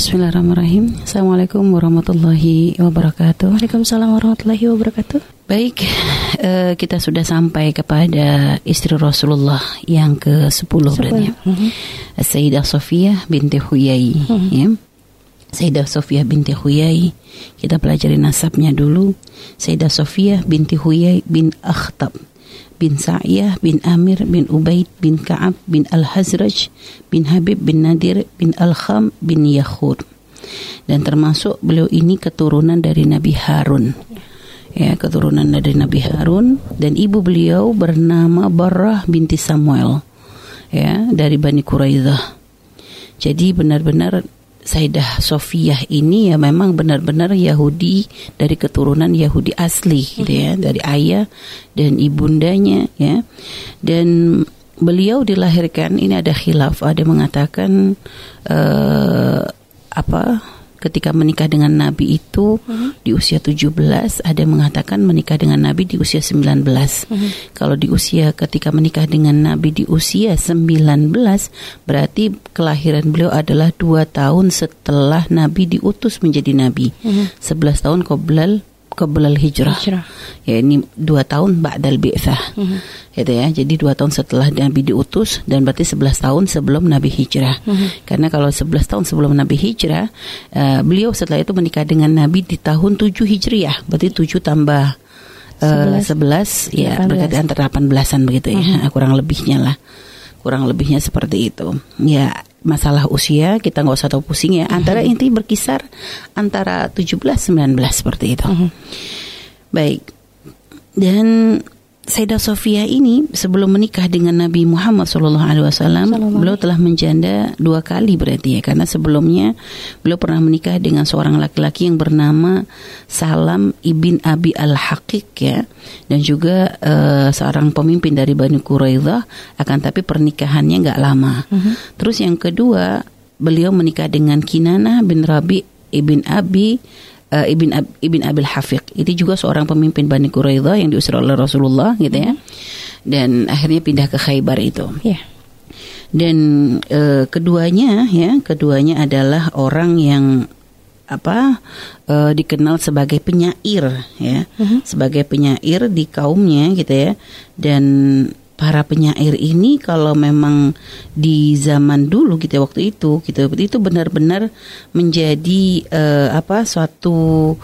Bismillahirrahmanirrahim. Assalamualaikum warahmatullahi wabarakatuh. Waalaikumsalam warahmatullahi wabarakatuh. Baik, uh, kita sudah sampai kepada istri Rasulullah yang ke-10 berarti. Mm-hmm. Sayyidah Sofia binti Huyai. Mm-hmm. Ya. Sayyidah Sofia binti Huyai. Kita pelajari nasabnya dulu. Sayyidah Sofia binti Huyai bin Akhtab bin Sa'iyah bin Amir bin Ubaid bin Ka'ab bin Al-Hazraj bin Habib bin Nadir bin Al-Kham bin Yahud. Dan termasuk beliau ini keturunan dari Nabi Harun. Ya, keturunan dari Nabi Harun dan ibu beliau bernama Barrah binti Samuel. Ya, dari Bani Quraidah. Jadi benar-benar Saidah Sofiyah ini ya memang benar-benar Yahudi dari keturunan Yahudi asli gitu ya mm-hmm. dari ayah dan ibundanya ya dan beliau dilahirkan ini ada khilaf ada mengatakan uh, apa ketika menikah dengan Nabi itu uh-huh. di usia 17, ada yang mengatakan menikah dengan Nabi di usia 19. Uh-huh. Kalau di usia ketika menikah dengan Nabi di usia 19, berarti kelahiran beliau adalah dua tahun setelah Nabi diutus menjadi Nabi. Uh-huh. 11 tahun qoblal qoblal hijrah. hijrah. Ya ini dua tahun ba'dal bi'thah. Uh-huh gitu ya. Jadi dua tahun setelah Nabi diutus dan berarti 11 tahun sebelum Nabi hijrah. Mm-hmm. Karena kalau 11 tahun sebelum Nabi hijrah, uh, beliau setelah itu menikah dengan Nabi di tahun 7 hijriah. Berarti 7 tambah uh, 11, 11 ya berarti antara 18-an begitu ya. Mm-hmm. Kurang lebihnya lah. Kurang lebihnya seperti itu. Ya, masalah usia kita nggak usah tahu pusing ya. Antara mm-hmm. inti berkisar antara 17 19 seperti itu. Mm-hmm. Baik. Dan Sayyidah Sofia ini sebelum menikah dengan Nabi Muhammad SAW, beliau telah menjanda dua kali berarti ya, karena sebelumnya beliau pernah menikah dengan seorang laki-laki yang bernama Salam ibn Abi al Haqiq ya, dan juga uh, seorang pemimpin dari Bani Quraidah, akan tapi pernikahannya nggak lama. Uh mhm. -huh. Terus yang kedua beliau menikah dengan Kinana bin Rabi ibn Abi uh, ibn Ab, ibn Abil Hafiq. Itu juga seorang pemimpin Bani Quraidah yang diusir oleh Rasulullah gitu ya. Dan akhirnya pindah ke Khaybar itu. Yeah. Dan uh, keduanya ya, keduanya adalah orang yang apa uh, dikenal sebagai penyair ya, uh -huh. sebagai penyair di kaumnya gitu ya. Dan para penyair ini kalau memang di zaman dulu gitu waktu itu gitu itu benar-benar menjadi uh, apa suatu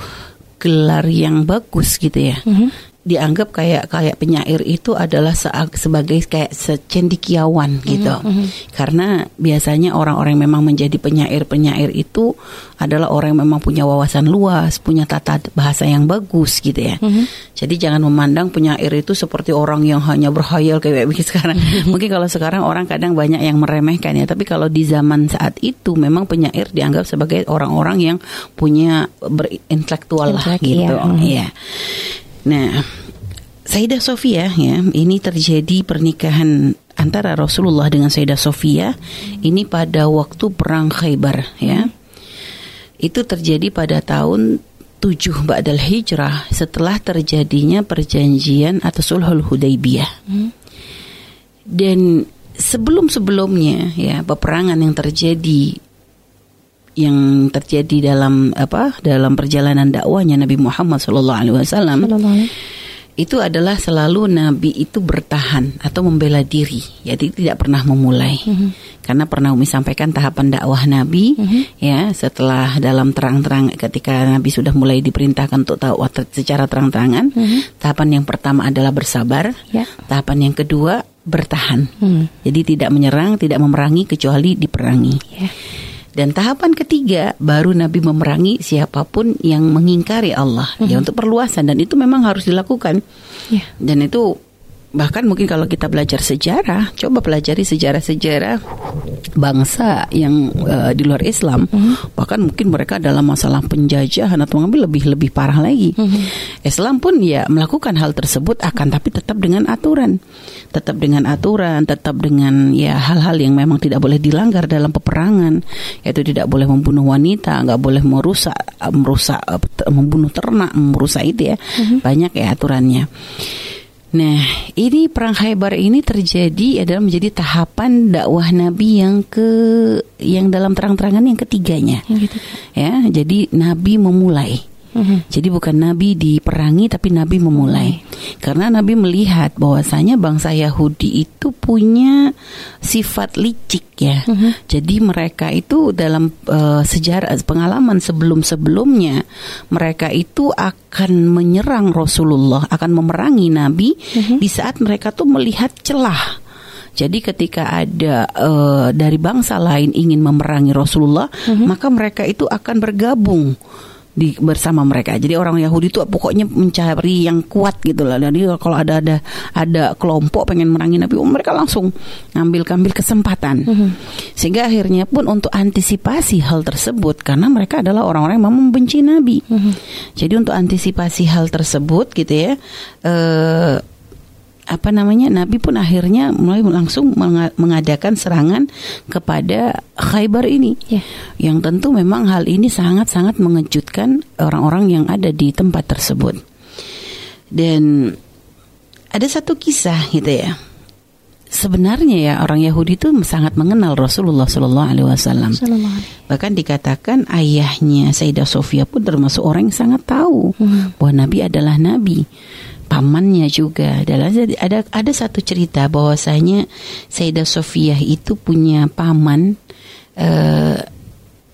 gelar yang bagus gitu ya. Mm -hmm dianggap kayak kayak penyair itu adalah sebagai kayak secendikiawan gitu. Mm -hmm. Karena biasanya orang-orang yang memang menjadi penyair-penyair itu adalah orang yang memang punya wawasan luas, punya tata bahasa yang bagus gitu ya. Mm -hmm. Jadi jangan memandang penyair itu seperti orang yang hanya berhayal kayak begitu sekarang. Mm -hmm. Mungkin kalau sekarang orang kadang banyak yang meremehkan ya, tapi kalau di zaman saat itu memang penyair dianggap sebagai orang-orang yang punya berintelektual lah gitu. Iya. Mm -hmm. ya. Nah, Sayyidah Sofia ya, ini terjadi pernikahan antara Rasulullah dengan Sayyidah Sofia ini pada waktu perang Khaybar ya. Itu terjadi pada tahun 7 Ba'dal Hijrah setelah terjadinya perjanjian atau Sulhul Hudaybiyah. Dan sebelum-sebelumnya ya peperangan yang terjadi yang terjadi dalam apa dalam perjalanan dakwahnya Nabi Muhammad Shallallahu Alaihi Wasallam itu adalah selalu Nabi itu bertahan atau membela diri, jadi tidak pernah memulai. Mm -hmm. Karena pernah Umi sampaikan tahapan dakwah Nabi, mm -hmm. ya setelah dalam terang-terang ketika Nabi sudah mulai diperintahkan untuk dakwah secara terang-terangan, mm -hmm. tahapan yang pertama adalah bersabar, yeah. tahapan yang kedua bertahan. Mm -hmm. Jadi tidak menyerang, tidak memerangi kecuali diperangi. Yeah. Dan tahapan ketiga baru Nabi memerangi siapa pun yang mengingkari Allah mm -hmm. ya mhm. untuk perluasan dan itu memang harus dilakukan. Yeah. Dan itu bahkan mungkin kalau kita belajar sejarah, coba pelajari sejarah-sejarah bangsa yang uh, di luar Islam, mm-hmm. bahkan mungkin mereka dalam masalah penjajahan atau mengambil lebih lebih parah lagi. Mm-hmm. Islam pun ya melakukan hal tersebut akan tapi tetap dengan aturan, tetap dengan aturan, tetap dengan ya hal-hal yang memang tidak boleh dilanggar dalam peperangan, yaitu tidak boleh membunuh wanita, nggak boleh merusak merusak membunuh ternak, merusak itu ya, mm-hmm. banyak ya aturannya. Nah, ini perang Khaybar ini terjadi adalah menjadi tahapan dakwah Nabi yang ke yang dalam terang-terangan yang ketiganya. Yang gitu. Ya, jadi Nabi memulai. Mhm. Jadi bukan Nabi diperangi tapi Nabi memulai. Karena Nabi melihat bahwasanya bangsa Yahudi itu punya sifat licik ya. Jadi mereka itu dalam eh, sejarah pengalaman sebelum-sebelumnya mereka itu akan menyerang Rasulullah, akan memerangi Nabi di saat mereka tuh melihat celah. Jadi ketika ada eh, dari bangsa lain ingin memerangi Rasulullah, maka mereka itu akan bergabung di bersama mereka. Jadi orang Yahudi itu pokoknya mencari yang kuat gitu lah. Jadi kalau ada ada ada kelompok pengen merangi Nabi, oh, mereka langsung ngambil ngambil kesempatan. Sehingga akhirnya pun untuk antisipasi hal tersebut karena mereka adalah orang-orang yang memang membenci Nabi. Jadi untuk antisipasi hal tersebut gitu ya. eh apa namanya Nabi pun akhirnya mulai langsung menga- mengadakan serangan kepada Khaybar ini. Ya. yang tentu memang hal ini sangat-sangat mengejutkan orang-orang yang ada di tempat tersebut. Dan ada satu kisah gitu ya. Sebenarnya ya orang Yahudi itu sangat mengenal Rasulullah Shallallahu Alaihi Wasallam. Bahkan dikatakan ayahnya Sayyidah Sofia pun termasuk orang yang sangat tahu bahwa Nabi adalah Nabi pamannya juga. Adalah ada ada satu cerita bahwasanya Sayyidah Sofia itu punya paman eh,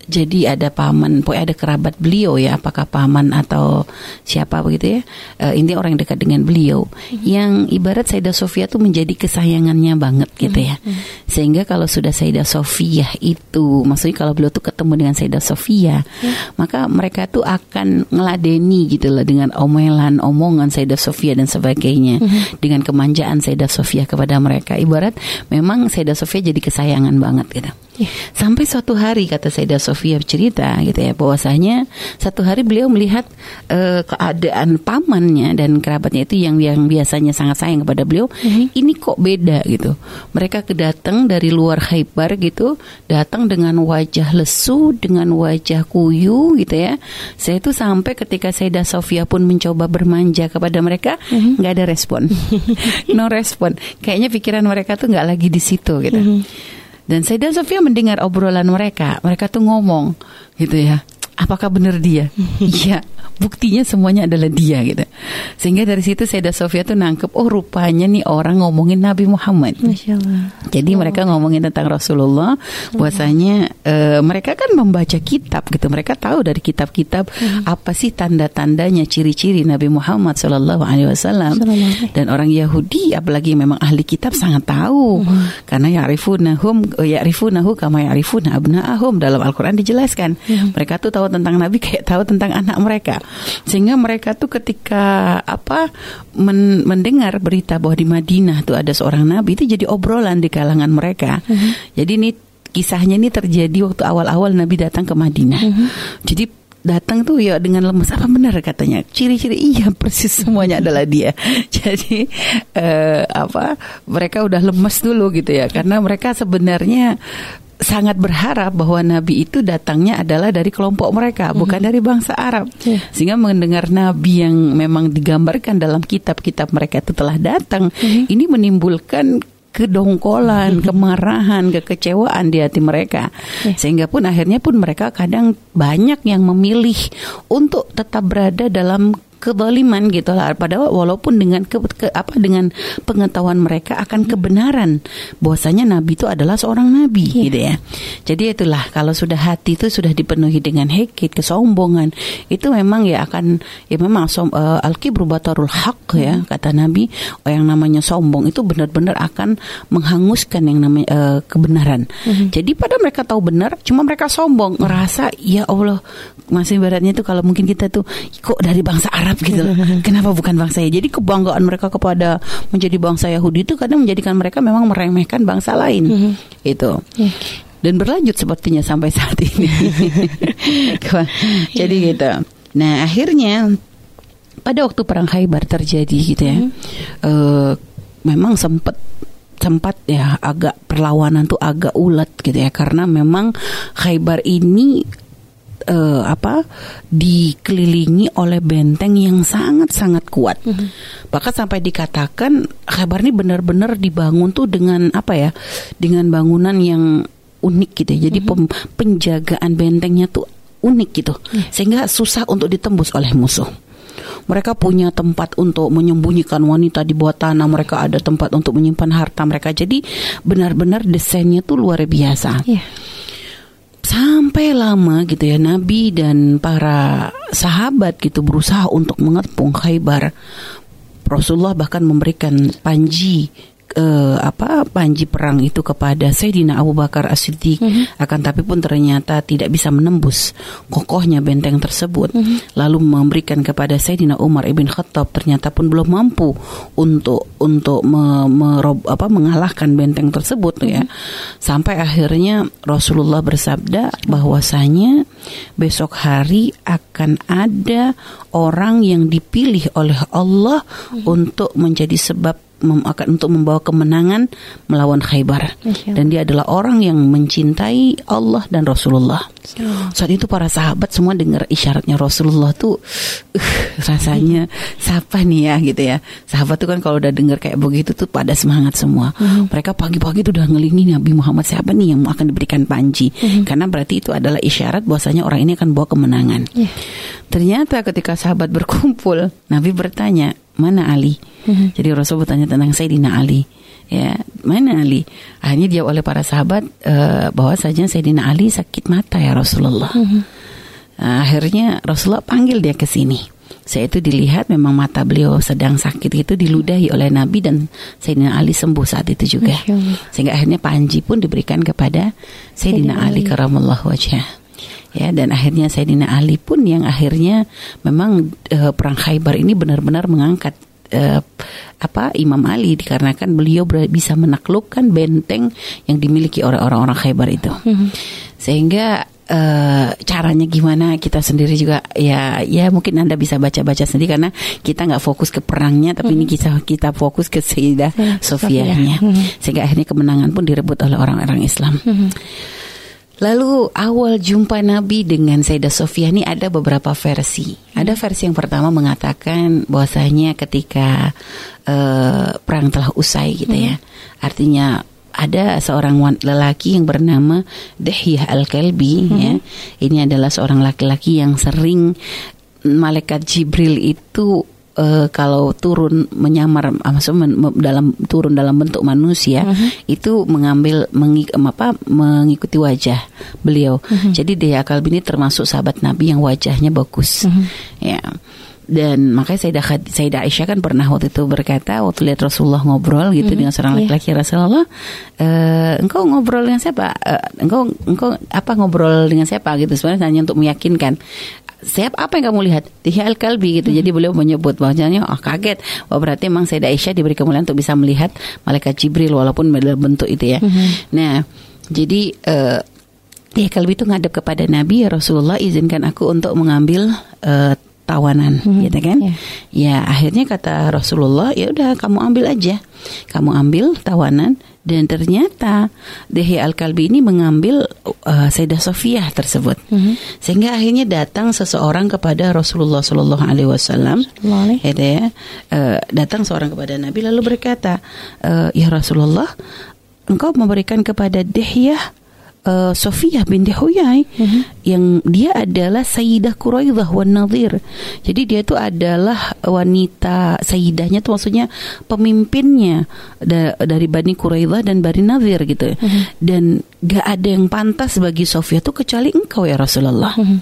jadi ada paman, pokoknya ada kerabat beliau ya, apakah paman atau siapa begitu ya, Eh, ini orang yang dekat dengan beliau, yang ibarat Sayyidah Sofia tuh menjadi kesayangannya banget gitu ya, sehingga kalau sudah Sayyidah Sofia itu, maksudnya kalau beliau tuh ketemu dengan Sayyidah Sofia, maka mereka tuh akan ngeladeni gitu loh dengan omelan, omongan Sayyidah Sofia dan sebagainya, dengan kemanjaan Sayyidah Sofia kepada mereka, ibarat memang Sayyidah Sofia jadi kesayangan banget gitu. Sampai suatu hari kata Sayyidah Sofia cerita gitu ya bahwasanya satu hari beliau melihat eh, keadaan pamannya dan kerabatnya itu yang yang biasanya sangat sayang kepada beliau ini kok beda gitu. Mereka kedatang dari luar Khaybar gitu, datang dengan wajah lesu, dengan wajah kuyu gitu ya. Saya itu sampai ketika Sayyidah Sofia pun mencoba bermanja kepada mereka nggak ada respon. no respon. Kayaknya pikiran mereka tuh nggak lagi di situ gitu. Dan Sayyidah Sofia mendengar obrolan mereka. Mereka tuh ngomong gitu ya. Apakah benar dia? Iya, buktinya semuanya adalah dia gitu. Sehingga dari situ Sayyidah Sofia tuh nangkep, oh rupanya nih orang ngomongin Nabi Muhammad. Masya Allah. Jadi mereka ngomongin tentang Rasulullah, bahwasanya eh, mereka kan membaca kitab gitu. Mereka tahu dari kitab-kitab apa sih tanda-tandanya, ciri-ciri Nabi Muhammad Shallallahu Alaihi Wasallam. Dan orang Yahudi, apalagi memang ahli kitab sangat tahu, karena ya'rifunahum ya'rifunahu kama ya'rifuna abna'ahum dalam Al-Quran dijelaskan. Mereka tuh tahu tentang Nabi kayak tahu tentang anak mereka, sehingga mereka tuh ketika apa men- mendengar berita bahwa di Madinah tuh ada seorang Nabi itu jadi obrolan di kalangan mereka. Jadi ini kisahnya ini terjadi waktu awal-awal Nabi datang ke Madinah. Jadi datang tuh ya dengan lemes apa benar katanya? Ciri-ciri iya persis semuanya adalah dia. Jadi eh, apa mereka udah lemes dulu gitu ya. Karena mereka sebenarnya sangat berharap bahwa Nabi itu datangnya adalah dari kelompok mereka bukan dari bangsa Arab Iya. sehingga mendengar Nabi yang memang digambarkan dalam kitab-kitab mereka itu telah datang ini menimbulkan kedongkolan, kemarahan, kekecewaan di hati mereka. Ya. Sehingga pun akhirnya pun mereka kadang banyak yang memilih untuk tetap berada dalam kebaliman gitu lah padahal walaupun dengan ke, ke- apa dengan pengetahuan mereka akan kebenaran bahwasanya nabi itu adalah seorang nabi Iya. gitu ya. Jadi itulah kalau sudah hati itu sudah dipenuhi dengan hekit, kesombongan, itu memang ya akan ya memang som, eh, al-kibru batarul haq ya kata Nabi, oh, yang namanya sombong itu benar-benar akan menghanguskan yang namanya eh, kebenaran. Jadi pada mereka tahu benar, cuma mereka sombong, ngerasa ya Allah masih ibaratnya itu kalau mungkin kita tuh kok dari bangsa Arab gitu loh. Kenapa bukan bangsa ya? Jadi kebanggaan mereka kepada menjadi bangsa Yahudi itu kadang menjadikan mereka memang meremehkan bangsa lain. Itu. Ya. Dan berlanjut sepertinya sampai saat ini. Jadi gitu. Nah, akhirnya pada waktu perang Khaybar terjadi gitu ya. eh, memang sempat sempat ya agak perlawanan tuh agak ulet gitu ya karena memang Khaybar ini uh, apa dikelilingi oleh benteng yang sangat-sangat kuat. Mm-hmm. Bahkan sampai dikatakan Khaybar ini benar-benar dibangun tuh dengan apa ya? Dengan bangunan yang unik gitu. Ya. Jadi mm-hmm. penjagaan bentengnya tuh unik gitu. Yeah. Sehingga susah untuk ditembus oleh musuh. Mereka punya tempat untuk menyembunyikan wanita di bawah tanah. Mereka ada tempat untuk menyimpan harta mereka. Jadi benar-benar desainnya tuh luar biasa. Yeah. Sampai lama gitu ya Nabi dan para sahabat gitu berusaha untuk mengepung Khaybar. Rasulullah bahkan memberikan panji uh, apa panji perang itu kepada Sayyidina Abu Bakar As-Siddiq mm -hmm. akan tapi pun ternyata tidak bisa menembus kokohnya benteng tersebut mm -hmm. lalu memberikan kepada Sayyidina Umar ibn Khattab ternyata pun belum mampu untuk untuk me, me, apa mengalahkan benteng tersebut mm -hmm. ya sampai akhirnya Rasulullah bersabda bahwasanya besok hari akan ada orang yang dipilih oleh Allah mm -hmm. untuk menjadi sebab mem akan untuk membawa kemenangan melawan Khaybar. Dan dia adalah orang yang mencintai Allah dan Rasulullah. Saat itu para sahabat semua dengar isyaratnya Rasulullah tuh uh, rasanya siapa nih ya gitu ya. Sahabat tuh kan kalau udah dengar kayak begitu tuh pada semangat semua. Mm-hmm. Mereka pagi-pagi tuh udah ngelingin Nabi Muhammad siapa nih yang akan diberikan panji. Mm-hmm. Karena berarti itu adalah isyarat bahwasanya orang ini akan bawa kemenangan. Yeah. Ternyata ketika sahabat berkumpul, Nabi bertanya, "Mana Ali?" Mm-hmm. Jadi Rasul bertanya tentang Sayyidina Ali. Ya, mana Ali? Akhirnya dia oleh para sahabat uh, bahwa saja Sayyidina Ali sakit mata ya Rasulullah. Mm-hmm. Uh, akhirnya Rasulullah panggil dia ke sini. Saya itu dilihat memang mata beliau sedang sakit itu diludahi oleh Nabi dan Sayyidina Ali sembuh saat itu juga. Sehingga akhirnya panji pun diberikan kepada Sayyidina, Sayyidina Ali karamallahu wajah ya dan akhirnya Sayyidina Ali pun yang akhirnya memang uh, perang Khaybar ini benar-benar mengangkat uh, apa Imam Ali dikarenakan beliau bisa menaklukkan benteng yang dimiliki oleh orang-orang Khaybar itu. Mm-hmm. Sehingga uh, caranya gimana kita sendiri juga ya ya mungkin anda bisa baca-baca sendiri karena kita nggak fokus ke perangnya tapi mm-hmm. ini kita kita fokus ke Sayyidah Sofianya mm-hmm. sehingga akhirnya kemenangan pun direbut oleh orang-orang Islam. Mm-hmm. Lalu awal jumpa Nabi dengan Sayyidah Sofia ini ada beberapa versi. Ada versi yang pertama mengatakan bahwasanya ketika uh, perang telah usai gitu ya. Hmm. Artinya ada seorang lelaki yang bernama Dehyah Al-Kalbi hmm. ya. Ini adalah seorang laki-laki yang sering malaikat Jibril itu uh, kalau turun menyamar maksudnya dalam turun dalam bentuk manusia uh-huh. itu mengambil mengik, apa mengikuti wajah beliau. Uh-huh. Jadi Dea Kalbi ini termasuk sahabat Nabi yang wajahnya bagus. Uh-huh. Ya. Dan makanya Sayyidah, Sayyidah Aisyah kan pernah waktu itu berkata waktu lihat Rasulullah ngobrol gitu mm-hmm. dengan seorang iya. laki-laki yeah. Rasulullah, e, engkau ngobrol dengan siapa? E, engkau engkau apa ngobrol dengan siapa gitu sebenarnya hanya untuk meyakinkan siapa apa yang kamu lihat di al kalbi gitu hmm. jadi beliau menyebut bahwasanya oh kaget oh berarti memang Sayyidah Aisyah diberi kemuliaan untuk bisa melihat malaikat Jibril walaupun dalam bentuk itu ya hmm. nah jadi uh, ya kalbi itu ngadep kepada Nabi ya Rasulullah izinkan aku untuk mengambil uh, tawanan hmm. gitu kan yeah. ya akhirnya kata Rasulullah ya udah kamu ambil aja kamu ambil tawanan dan ternyata Dehi Al-Kalbi ini mengambil uh, Sayyidah Sofiyah tersebut hmm. sehingga akhirnya datang seseorang kepada Rasulullah Shallallahu Alaihi Wasallam ya uh, datang seorang kepada Nabi lalu berkata uh, ya Rasulullah engkau memberikan kepada Dehiyah uh, Sofia binti Huyai mm-hmm. Yang dia adalah Sayyidah Quraidah wan Nadir. Jadi dia itu adalah wanita Sayyidahnya itu maksudnya pemimpinnya da- dari Bani Quraidah dan Bani Nadir gitu. Mm-hmm. Dan gak ada yang pantas bagi Sofia tuh kecuali engkau ya Rasulullah. Mm-hmm.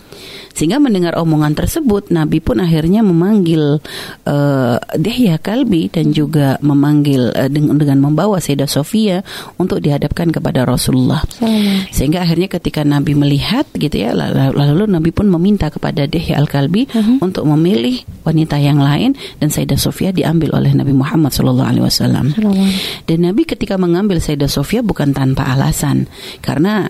Sehingga mendengar omongan tersebut Nabi pun akhirnya memanggil uh, Dehya Kalbi dan juga memanggil uh, dengan, dengan membawa Sayyidah Sofia untuk dihadapkan kepada Rasulullah. Mm-hmm. Sehingga akhirnya ketika Nabi melihat gitu ya lalu, lalu Nabi pun meminta kepada Dehya Al-Kalbi uh-huh. untuk memilih wanita yang lain dan Sayyidah Sofia diambil oleh Nabi Muhammad sallallahu alaihi wasallam. Dan Nabi ketika mengambil Sayyidah Sofia bukan tanpa alasan karena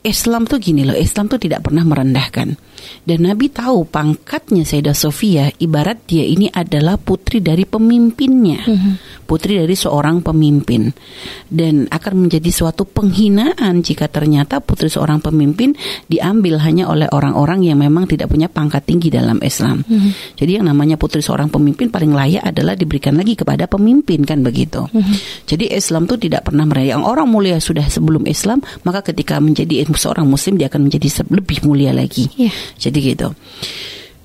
Islam tuh gini loh, Islam tuh tidak pernah merendahkan. Dan Nabi tahu pangkatnya Sayyidah Sofia ibarat dia ini adalah putri dari pemimpinnya. Mm-hmm. Putri dari seorang pemimpin. Dan akan menjadi suatu penghinaan jika ternyata putri seorang pemimpin diambil hanya oleh orang-orang yang memang tidak punya pangkat tinggi dalam Islam. Mm-hmm. Jadi yang namanya putri seorang pemimpin paling layak adalah diberikan lagi kepada pemimpin kan begitu. Mm-hmm. Jadi Islam tuh tidak pernah merayakan orang mulia sudah sebelum Islam, maka ketika menjadi seorang muslim dia akan menjadi lebih mulia lagi. Yeah. Jadi gitu.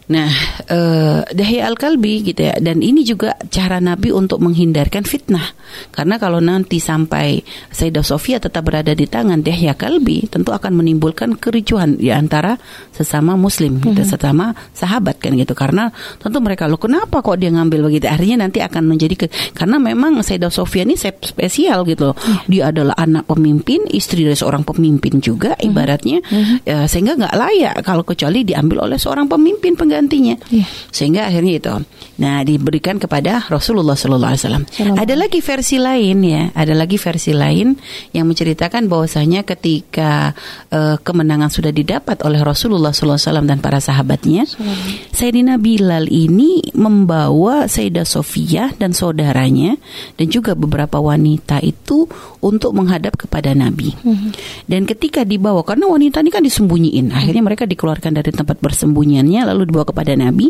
Nah, uh, Dahya Al-Kalbi gitu ya. Dan ini juga cara Nabi untuk menghindarkan fitnah. Karena kalau nanti sampai Sayyidah Sofia tetap berada di tangan Dahya Kalbi, tentu akan menimbulkan kericuhan di antara sesama muslim, gitu, mm -hmm. sesama sahabat kan gitu. Karena tentu mereka lo kenapa kok dia ngambil begitu? Akhirnya nanti akan menjadi ke, karena memang Sayyidah Sofia ini spesial gitu loh. Mm. Dia adalah anak pemimpin, istri dari seorang pemimpin juga mm-hmm. ibaratnya. Mm -hmm. ya, sehingga nggak layak kalau kecuali diambil oleh seorang pemimpin penggantinya. Yeah. Sehingga akhirnya itu. Nah, diberikan kepada Rasulullah sallallahu alaihi wasallam. Ada lagi versi lain ya, ada lagi versi lain yang menceritakan bahwasanya ketika uh, kemenangan sudah didapat oleh Rasulullah sallallahu alaihi wasallam dan para sahabatnya, Sayyidina Bilal ini membawa Sayyidah Sofia dan saudaranya dan juga beberapa wanita itu untuk menghadap kepada Nabi. Mm -hmm. Dan ketika dibawa karena wanita ini kan disembunyiin, akhirnya mereka dikeluarkan dari tempat persembunyiannya lalu dibawa kepada Nabi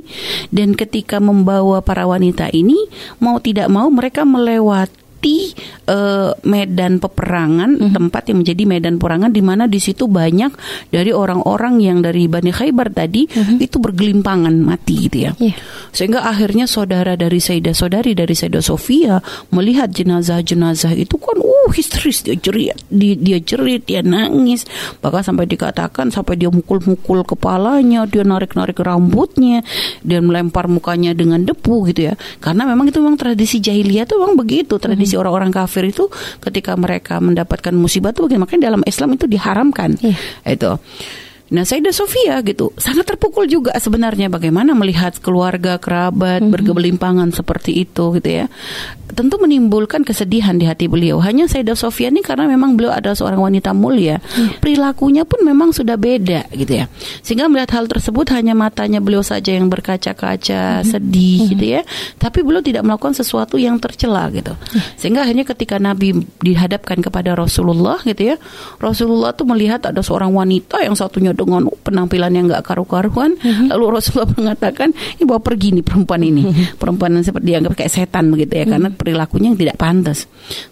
dan ketika membawa para wanita ini mau tidak mau mereka melewati melewati uh, medan peperangan, mm-hmm. tempat yang menjadi medan peperangan di mana di situ banyak dari orang-orang yang dari Bani Khaybar tadi mm-hmm. itu bergelimpangan mati gitu ya. Yeah. Sehingga akhirnya saudara dari Sayyidah saudari dari Sayyidah Sofia melihat jenazah-jenazah itu kan histeris. Dia jerit, dia, dia jerit, dia nangis, bahkan sampai dikatakan sampai dia mukul-mukul kepalanya, dia narik-narik rambutnya, dan melempar mukanya dengan debu gitu ya. Karena memang itu memang tradisi jahiliyah tuh memang begitu, tradisi kondisi orang-orang kafir itu ketika mereka mendapatkan musibah itu bagaimana? Makanya dalam Islam itu diharamkan. Yeah. itu Nah, Sayyidah Sofia gitu sangat terpukul juga sebenarnya bagaimana melihat keluarga kerabat mm -hmm. bergelimpangan seperti itu gitu ya. Tentu menimbulkan kesedihan di hati beliau. Hanya Sayyidah Sofia ini karena memang beliau adalah seorang wanita mulia, mm. perilakunya pun memang sudah beda gitu ya. Sehingga melihat hal tersebut hanya matanya beliau saja yang berkaca-kaca, mm -hmm. sedih mm -hmm. gitu ya. Tapi beliau tidak melakukan sesuatu yang tercela gitu. Mm. Sehingga akhirnya ketika Nabi dihadapkan kepada Rasulullah gitu ya, Rasulullah tuh melihat ada seorang wanita yang satunya dengan penampilan yang nggak karu-karuan mm-hmm. lalu Rasulullah mengatakan ini bawa pergi nih perempuan ini mm-hmm. perempuan yang seperti dianggap kayak setan begitu ya mm-hmm. karena perilakunya yang tidak pantas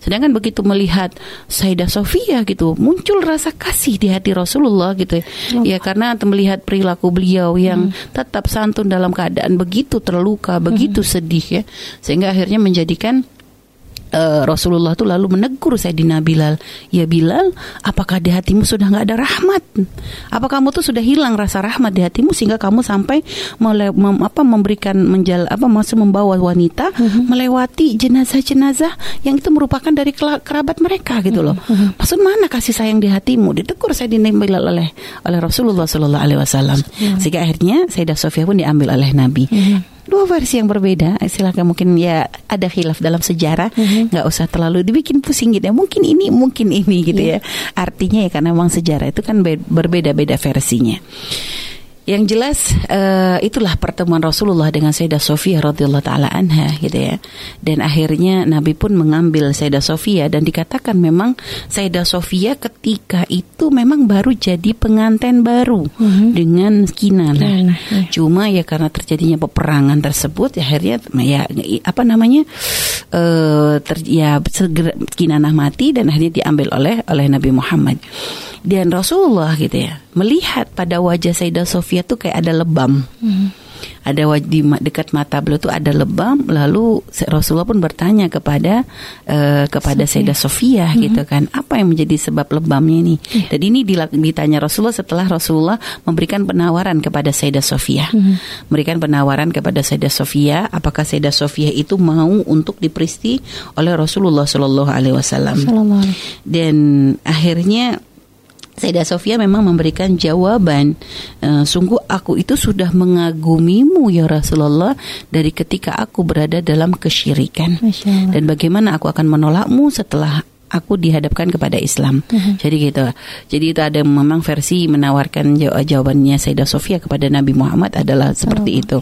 sedangkan begitu melihat Sayyidah Sofia gitu muncul rasa kasih di hati Rasulullah gitu ya, oh. ya karena melihat perilaku beliau yang mm-hmm. tetap santun dalam keadaan begitu terluka begitu mm-hmm. sedih ya sehingga akhirnya menjadikan uh, Rasulullah tuh lalu menegur Sayyidina Bilal, "Ya Bilal, apakah di hatimu sudah nggak ada rahmat? Apa kamu tuh sudah hilang rasa rahmat di hatimu sehingga kamu sampai mele, mem, apa memberikan menjal apa masih membawa wanita mm-hmm. melewati jenazah-jenazah yang itu merupakan dari kerabat mereka gitu loh. Mm-hmm. Maksud mana kasih sayang di hatimu? Ditegur Sayyidina Bilal oleh oleh Rasulullah Shallallahu alaihi wasallam. Mm-hmm. Sehingga akhirnya Sayyidah Sofia pun diambil oleh Nabi. Mm-hmm dua versi yang berbeda silakan mungkin ya ada khilaf dalam sejarah mhm. nggak mm -hmm. usah terlalu dibikin pusing gitu ya mungkin ini mungkin ini gitu yeah. ya artinya ya karena memang sejarah itu kan berbeda-beda versinya yang jelas uh, itulah pertemuan Rasulullah dengan Sayyidah Sofia radhiyallahu taala anha gitu ya. Dan akhirnya Nabi pun mengambil Sayyidah Sofia dan dikatakan memang Sayyidah Sofia ketika itu memang baru jadi pengantin baru mm-hmm. dengan Kinana. Nah, ya. Cuma ya karena terjadinya peperangan tersebut ya akhirnya ya apa namanya? uh, ter, ya segera Kinana mati dan akhirnya diambil oleh oleh Nabi Muhammad. Dan Rasulullah gitu ya melihat pada wajah Sayyidah Sofia tuh kayak ada lebam. Hmm. Ada di dekat mata beliau tuh ada lebam. Lalu Rasulullah pun bertanya kepada uh, kepada Sofia. Sayyidah Sofia hmm. gitu kan, apa yang menjadi sebab lebamnya ini? Yeah. Dan ini ditanya Rasulullah setelah Rasulullah memberikan penawaran kepada Sayyidah Sofia. Hmm. Memberikan penawaran kepada Sayyidah Sofia, apakah Sayyidah Sofia itu mau untuk diperisti oleh Rasulullah Shallallahu alaihi wasallam. Dan akhirnya Sayyidah Sofia memang memberikan jawaban. E, Sungguh aku itu sudah mengagumimu ya Rasulullah Dari ketika aku berada dalam kesyirikan. Dan bagaimana aku akan menolakmu setelah aku dihadapkan kepada Islam. Mhm. Jadi gitu. Jadi itu ada memang versi menawarkan jaw- jawabannya Sayyidah Sofia kepada Nabi Muhammad adalah seperti itu.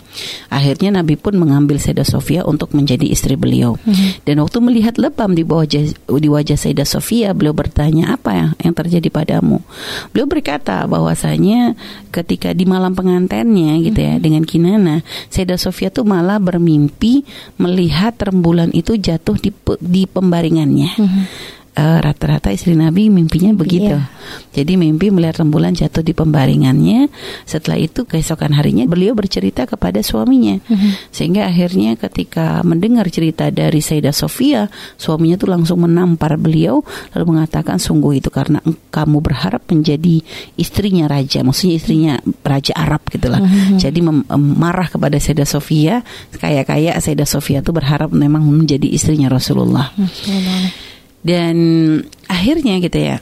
Akhirnya Nabi pun mengambil Sayyidah Sofia untuk menjadi istri beliau. Mhm. Dan waktu melihat lebam di bawah di wajah Sayyidah Sofia, beliau bertanya apa yang, yang terjadi padamu? Beliau berkata bahwasanya ketika di malam pengantinnya gitu ya dengan Kinana, Sayyidah Sofia tuh malah bermimpi melihat rembulan itu jatuh di di pembaringannya. Mhm. Eh, rata-rata istri Nabi mimpinya begitu. Iya. Jadi mimpi melihat rembulan jatuh di pembaringannya. Setelah itu keesokan harinya beliau bercerita kepada suaminya. Mhm. Sehingga akhirnya ketika mendengar cerita dari Sayyidah Sofia, suaminya tuh langsung menampar beliau lalu mengatakan sungguh itu karena kamu berharap menjadi istrinya raja, maksudnya istrinya raja Arab gitulah. Mhm. Jadi mem- marah kepada Sayyidah Sofia, kayak-kayak Sayyidah Sofia tuh berharap memang menjadi istrinya Rasulullah. Alaihi. Dan akhirnya gitu ya.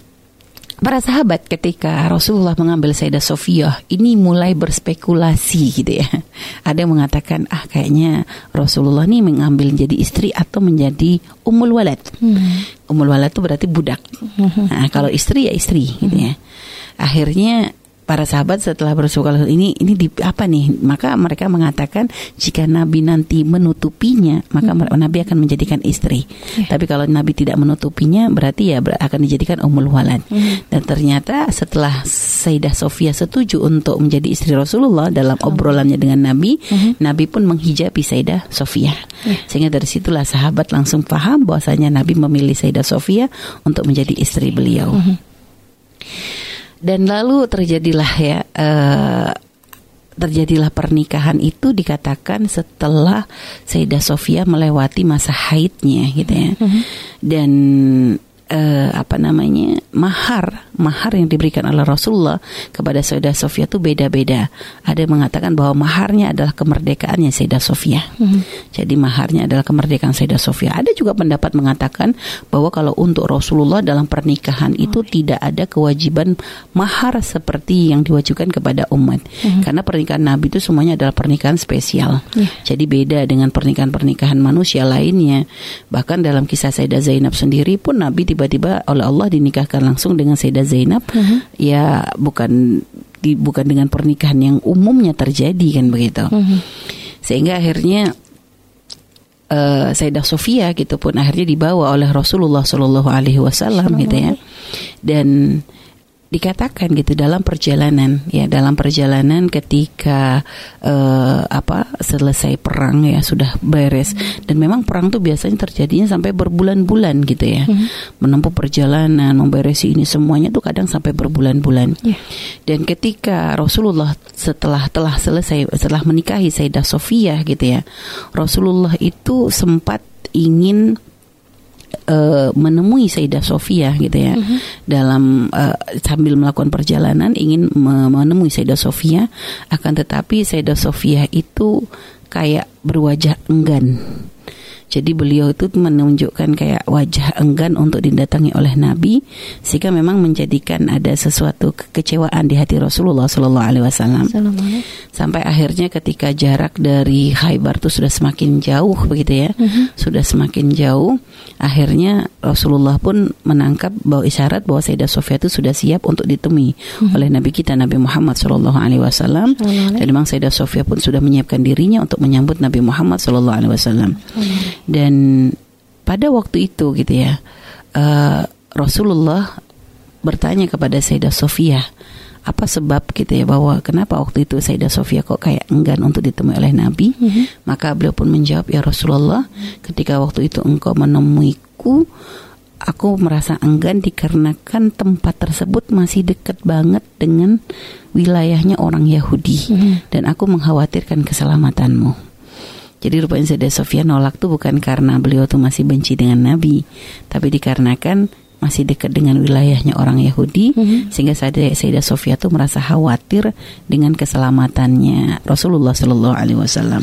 Para sahabat ketika Rasulullah mengambil Sayyidah Sofia ini mulai berspekulasi gitu ya. Ada yang mengatakan ah kayaknya Rasulullah nih mengambil jadi istri atau menjadi umul walad. Mhm. Umul walad itu berarti budak. Mhm. Nah, kalau istri ya istri gitu ya. Akhirnya para sahabat setelah bersuka ini ini di, apa nih? Maka mereka mengatakan jika Nabi nanti menutupinya, maka mer- Nabi akan menjadikan istri. Ya. Tapi kalau Nabi tidak menutupinya, berarti ya akan dijadikan umul walad. Mhm. Dan ternyata setelah Sayyidah Sofia setuju untuk menjadi istri Rasulullah dalam obrolannya dengan Nabi, Mhm. Nabi pun menghijabi Sayyidah Sofia. Ya. Sehingga dari situlah sahabat langsung paham bahwasanya Nabi memilih Sayyidah Sofia untuk menjadi istri beliau. Mhm. Dan lalu terjadilah ya eh, terjadilah pernikahan itu dikatakan setelah Sayyidah Sofia melewati masa haidnya gitu ya. Mhm. Dan eh, apa namanya mahar mahar yang diberikan oleh Rasulullah kepada Sayyidah Sofia itu beda-beda. Ada yang mengatakan bahwa maharnya adalah kemerdekaannya Sayyidah Sofia. Mhm. Jadi maharnya adalah kemerdekaan Sayyidah Sofia. Ada juga pendapat mengatakan bahwa kalau untuk Rasulullah dalam pernikahan itu tidak ada kewajiban mahar seperti yang diwajibkan kepada umat. Karena pernikahan Nabi itu semuanya adalah pernikahan spesial. Ya. Jadi beda dengan pernikahan-pernikahan manusia lainnya. Bahkan dalam kisah Sayyidah Zainab sendiri pun Nabi tiba-tiba oleh Allah dinikahkan langsung dengan Sayyidah Zainab. Mhm. Ya bukan di, bukan dengan pernikahan yang umumnya terjadi kan begitu Mhm. sehingga akhirnya eh Sayyidah Sofia gitu pun akhirnya dibawa oleh Rasulullah Shallallahu Alaihi Wasallam gitu ya dan dikatakan gitu dalam perjalanan ya dalam perjalanan ketika eh, apa selesai perang ya sudah beres. Dan memang perang tuh biasanya terjadinya sampai berbulan-bulan gitu ya. Menempuh perjalanan memberesi ini semuanya tuh kadang sampai berbulan-bulan. Ya. dan ketika Rasulullah setelah telah selesai setelah menikahi Sayyidah Sofia gitu ya Rasulullah itu sempat ingin eh, menemui Sayyidah Sofia gitu ya. Dalam eh, sambil melakukan perjalanan ingin me- menemui Sayyidah Sofia. Akan tetapi Sayyidah Sofia itu kayak berwajah enggan jadi beliau itu menunjukkan kayak wajah enggan untuk didatangi oleh Nabi sehingga memang menjadikan ada sesuatu kekecewaan di hati Rasulullah Shallallahu Alaihi Wasallam. Sampai akhirnya ketika jarak dari Khaybar itu sudah semakin jauh begitu ya Mhm. sudah semakin jauh akhirnya Rasulullah pun menangkap bahwa isyarat bahwa Sayyidah Sofia itu sudah siap untuk ditemui oleh Nabi kita Nabi Muhammad Shallallahu Alaihi Wasallam. Dan memang Sayyidah Sofia pun sudah menyiapkan dirinya untuk menyambut Nabi Muhammad Shallallahu Alaihi Wasallam dan pada waktu itu gitu ya eh, Rasulullah bertanya kepada Sayyidah Sofia apa sebab gitu ya bahwa kenapa waktu itu Sayyidah Sofia kok kayak enggan untuk ditemui oleh Nabi Mhm. maka beliau pun menjawab ya Rasulullah ketika waktu itu engkau menemuiku aku merasa enggan dikarenakan tempat tersebut masih dekat banget dengan wilayahnya orang Yahudi Mhm. dan aku mengkhawatirkan keselamatanmu. Jadi rupanya Sayyidah Sofia nolak tuh bukan karena beliau tuh masih benci dengan Nabi, tapi dikarenakan masih dekat dengan wilayahnya orang Yahudi, Mhm. sehingga Sayyidah Sofia tuh merasa khawatir dengan keselamatannya Rasulullah Shallallahu Alaihi Wasallam.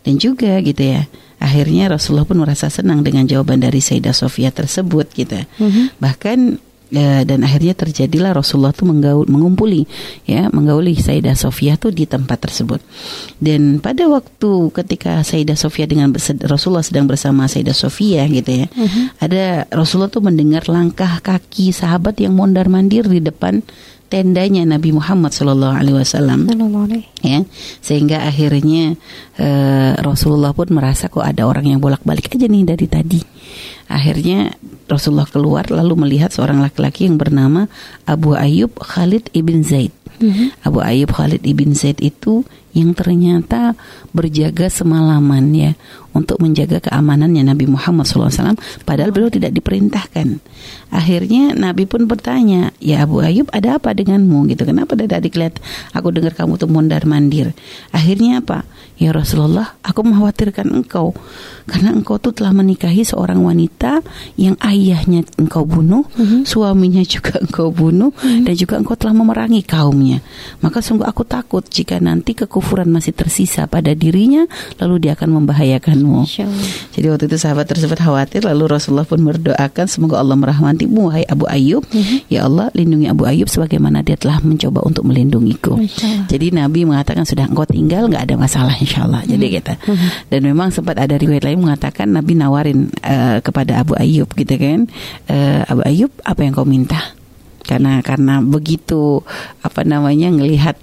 Dan juga gitu ya, akhirnya Rasulullah pun merasa senang dengan jawaban dari Sayyidah Sofia tersebut gitu. Mhm. Bahkan Ya, dan akhirnya terjadilah Rasulullah tuh menggaul, mengumpuli ya menggauli Sayyidah Sofia tuh di tempat tersebut. Dan pada waktu ketika Sayyidah Sofia dengan Rasulullah sedang bersama Sayyidah Sofia gitu ya uh-huh. ada Rasulullah tuh mendengar langkah kaki sahabat yang mondar mandir di depan tendanya Nabi Muhammad Shallallahu Alaihi Wasallam. Ya sehingga akhirnya uh, Rasulullah pun merasa kok ada orang yang bolak balik aja nih dari tadi akhirnya Rasulullah keluar lalu melihat seorang laki-laki yang bernama Abu Ayyub Khalid ibn Zaid mm-hmm. Abu Ayyub Khalid ibn Zaid itu yang ternyata berjaga semalaman ya untuk menjaga keamanannya Nabi Muhammad SAW padahal beliau tidak diperintahkan. Akhirnya Nabi pun bertanya ya Abu Ayub ada apa denganmu? Gitu. Kenapa dari tadi lihat aku dengar kamu tuh mondar mandir. Akhirnya apa? Ya Rasulullah aku mengkhawatirkan engkau karena engkau tuh telah menikahi seorang wanita yang ayahnya engkau bunuh mm-hmm. suaminya juga engkau bunuh mm-hmm. dan juga engkau telah memerangi kaumnya. Maka sungguh aku takut jika nanti kekuatan kekufuran masih tersisa pada dirinya lalu dia akan membahayakanmu. Jadi waktu itu sahabat tersebut khawatir lalu Rasulullah pun berdoakan semoga Allah merahmatimu wahai Abu Ayyub. Mm-hmm. Ya Allah lindungi Abu Ayyub sebagaimana dia telah mencoba untuk melindungiku. Jadi Nabi mengatakan sudah engkau tinggal nggak ada masalah insyaallah. Mm-hmm. Jadi kita mm-hmm. dan memang sempat ada riwayat lain mengatakan Nabi nawarin uh, kepada Abu Ayyub gitu kan. Uh, Abu Ayyub apa yang kau minta? karena karena begitu apa namanya ngelihat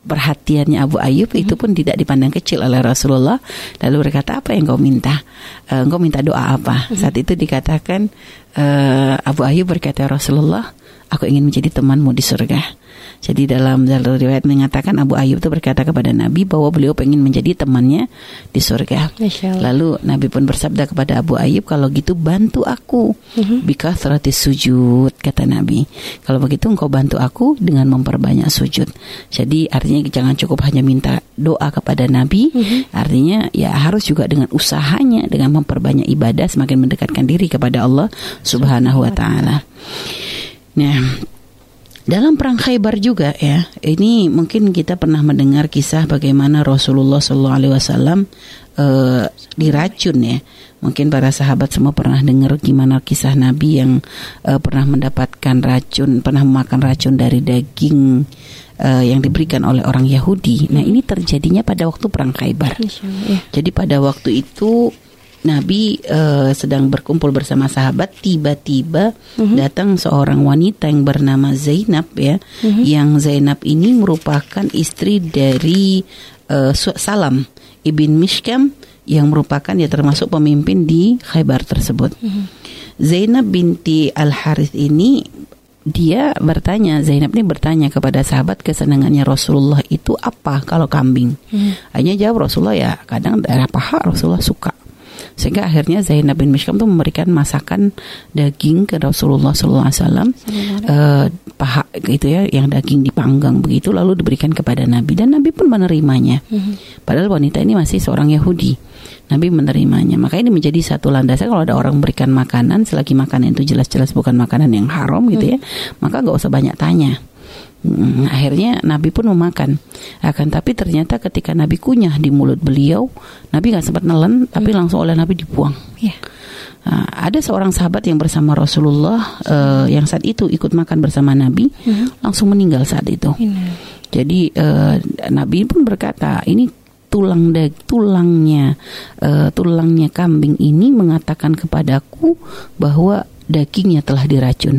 perhatiannya Abu Ayub hmm. itu pun tidak dipandang kecil oleh Rasulullah. Lalu berkata apa yang kau minta? Uh, engkau minta doa apa? Hmm. Saat itu dikatakan uh, Abu Ayub berkata Rasulullah, aku ingin menjadi temanmu di surga. Jadi dalam jalur riwayat mengatakan Abu Ayub itu berkata kepada Nabi bahwa beliau ingin menjadi temannya di surga. Lalu Nabi pun bersabda kepada Abu Ayub kalau gitu bantu aku. Bika sujud kata Nabi. Kalau begitu engkau bantu aku dengan memperbanyak sujud. Jadi artinya jangan cukup hanya minta doa kepada Nabi, uh-huh. artinya ya harus juga dengan usahanya dengan memperbanyak ibadah semakin mendekatkan diri kepada Allah Subhanahu wa taala. Nah, dalam perang Khaybar juga ya, ini mungkin kita pernah mendengar kisah bagaimana Rasulullah Shallallahu Alaihi Wasallam uh, diracun ya. Mungkin para sahabat semua pernah dengar gimana kisah Nabi yang uh, pernah mendapatkan racun, pernah memakan racun dari daging uh, yang diberikan oleh orang Yahudi. Nah ini terjadinya pada waktu perang Khaybar. Ya. Jadi pada waktu itu Nabi uh, sedang berkumpul bersama sahabat, tiba-tiba uh-huh. datang seorang wanita yang bernama Zainab ya, uh-huh. yang Zainab ini merupakan istri dari uh, Salam ibn Mishkam yang merupakan ya termasuk pemimpin di Khaybar tersebut. Uh-huh. Zainab binti Al Harith ini dia bertanya Zainab ini bertanya kepada sahabat kesenangannya Rasulullah itu apa kalau kambing. Hmm. Hanya jawab Rasulullah ya kadang daerah paha Rasulullah suka sehingga akhirnya Zainab bin Mishkam itu memberikan masakan daging ke Rasulullah SAW uh, paha gitu ya yang daging dipanggang begitu lalu diberikan kepada Nabi. Dan Nabi pun menerimanya. Mm-hmm. padahal wanita ini masih seorang Yahudi. Nabi menerimanya. Maka ini menjadi satu landasan kalau ada orang memberikan makanan selagi makanan itu jelas-jelas bukan makanan yang haram gitu ya mm-hmm. maka gak usah banyak tanya Hmm, akhirnya Nabi pun memakan. Akan tapi ternyata ketika Nabi kunyah di mulut beliau, Nabi nggak sempat nelen, tapi hmm. langsung oleh Nabi dibuang. Yeah. Nah, ada seorang sahabat yang bersama Rasulullah uh, yang saat itu ikut makan bersama Nabi, hmm. langsung meninggal saat itu. Hmm. Jadi uh, Nabi pun berkata, ini tulang dag tulangnya uh, tulangnya kambing ini mengatakan kepadaku bahwa dagingnya telah diracun.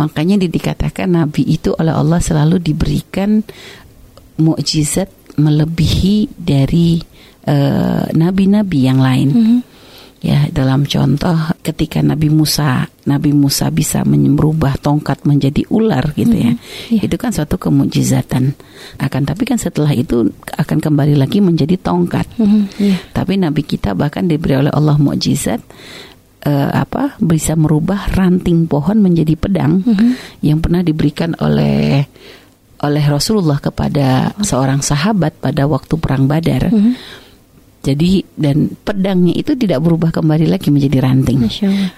Makanya dikatakan Nabi itu oleh Allah selalu diberikan mukjizat melebihi dari eh, nabi-nabi uh, yang lain. Mm -hmm. Ya, dalam contoh ketika Nabi Musa, Nabi Musa bisa merubah tongkat menjadi ular gitu ya. Mm -hmm. yeah. Itu kan suatu kemujizatan. Akan tapi kan setelah itu akan kembali lagi menjadi tongkat. Mm -hmm. yeah. Tapi Nabi kita bahkan diberi oleh Allah mukjizat uh, apa bisa merubah ranting pohon menjadi pedang mm -hmm. yang pernah diberikan oleh oleh Rasulullah kepada seorang sahabat pada waktu perang Badar. Mm -hmm. Jadi dan pedangnya itu tidak berubah kembali lagi menjadi ranting.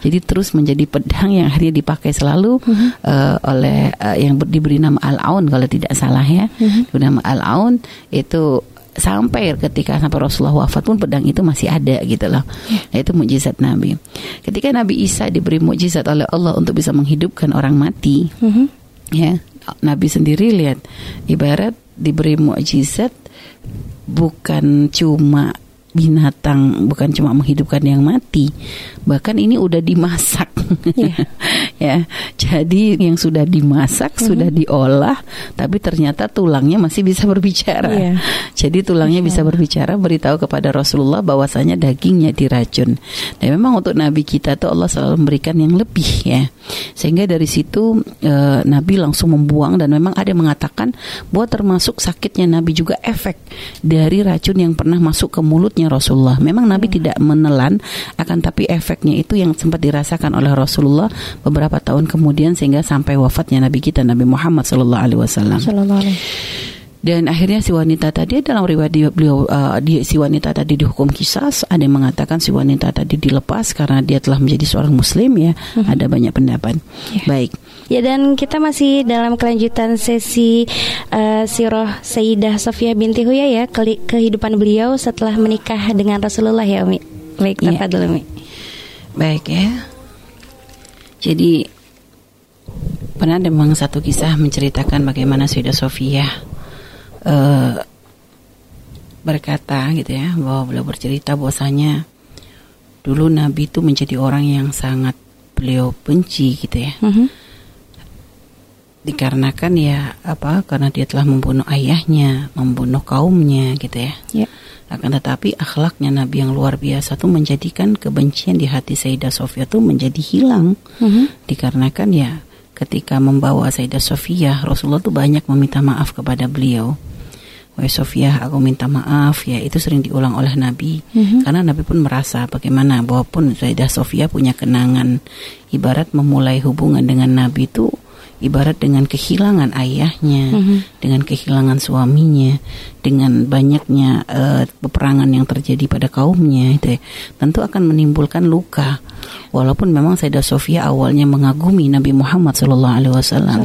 Jadi terus menjadi pedang yang akhirnya dipakai selalu mm -hmm. uh, oleh uh, yang diberi nama Al-Aun kalau tidak salah ya. Mm -hmm. Nama Al-Aun itu sampai ketika sampai Rasulullah wafat pun pedang itu masih ada gitu loh. Nah, itu mujizat Nabi. Ketika Nabi Isa diberi mujizat oleh Allah untuk bisa menghidupkan orang mati, Mhm. ya Nabi sendiri lihat ibarat diberi mukjizat bukan cuma binatang bukan cuma menghidupkan yang mati bahkan ini udah dimasak. Iya. ya jadi yang sudah dimasak sudah diolah tapi ternyata tulangnya masih bisa berbicara. Iya. jadi tulangnya bisa berbicara beritahu kepada Rasulullah bahwasanya dagingnya diracun. Dan memang untuk Nabi kita tuh Allah selalu memberikan yang lebih ya. Sehingga dari situ eh, Nabi langsung membuang dan memang ada yang mengatakan bahwa termasuk sakitnya Nabi juga efek dari racun yang pernah masuk ke mulutnya Rasulullah. Memang Nabi tidak menelan, akan tapi efeknya itu yang sempat dirasakan oleh Rasulullah beberapa tahun kemudian sehingga sampai wafatnya Nabi kita Nabi Muhammad Sallallahu Alaihi Wasallam. Dan akhirnya si wanita tadi dalam riwayat dia, beliau uh, dia, si wanita tadi dihukum kisas, ada yang mengatakan si wanita tadi dilepas karena dia telah menjadi seorang muslim ya. Ada banyak pendapat. Ya. Baik. Ya dan kita masih dalam kelanjutan sesi uh, Sirah Sayyidah Sofia binti Huyai ya kehidupan beliau setelah menikah dengan Rasulullah ya Umi. Baik, Iya. tafadhol Umi. Baik ya. Jadi pernah ada memang satu kisah menceritakan bagaimana Sayyidah Sofia eh, berkata gitu ya bahwa beliau bercerita bahwasanya dulu Nabi itu menjadi orang yang sangat beliau benci gitu ya Mhm. Dikarenakan ya apa karena dia telah membunuh ayahnya membunuh kaumnya gitu ya Ya. akan tetapi akhlaknya Nabi yang luar biasa tuh menjadikan kebencian di hati Sayyidah Sofia tuh menjadi hilang Mhm. dikarenakan ya ketika membawa Sayyidah Sofia Rasulullah tuh banyak meminta maaf kepada beliau Wahai Sofia aku minta maaf ya itu sering diulang oleh Nabi Mhm. karena Nabi pun merasa bagaimana bahwa pun Sayyidah Sofia punya kenangan ibarat memulai hubungan dengan Nabi itu ibarat dengan kehilangan ayahnya Mhm. dengan kehilangan suaminya dengan banyaknya eh, peperangan yang terjadi pada kaumnya itu ya, tentu akan menimbulkan luka. Walaupun memang Sayyidah Sofia awalnya mengagumi Nabi Muhammad Shallallahu Alaihi Wasallam.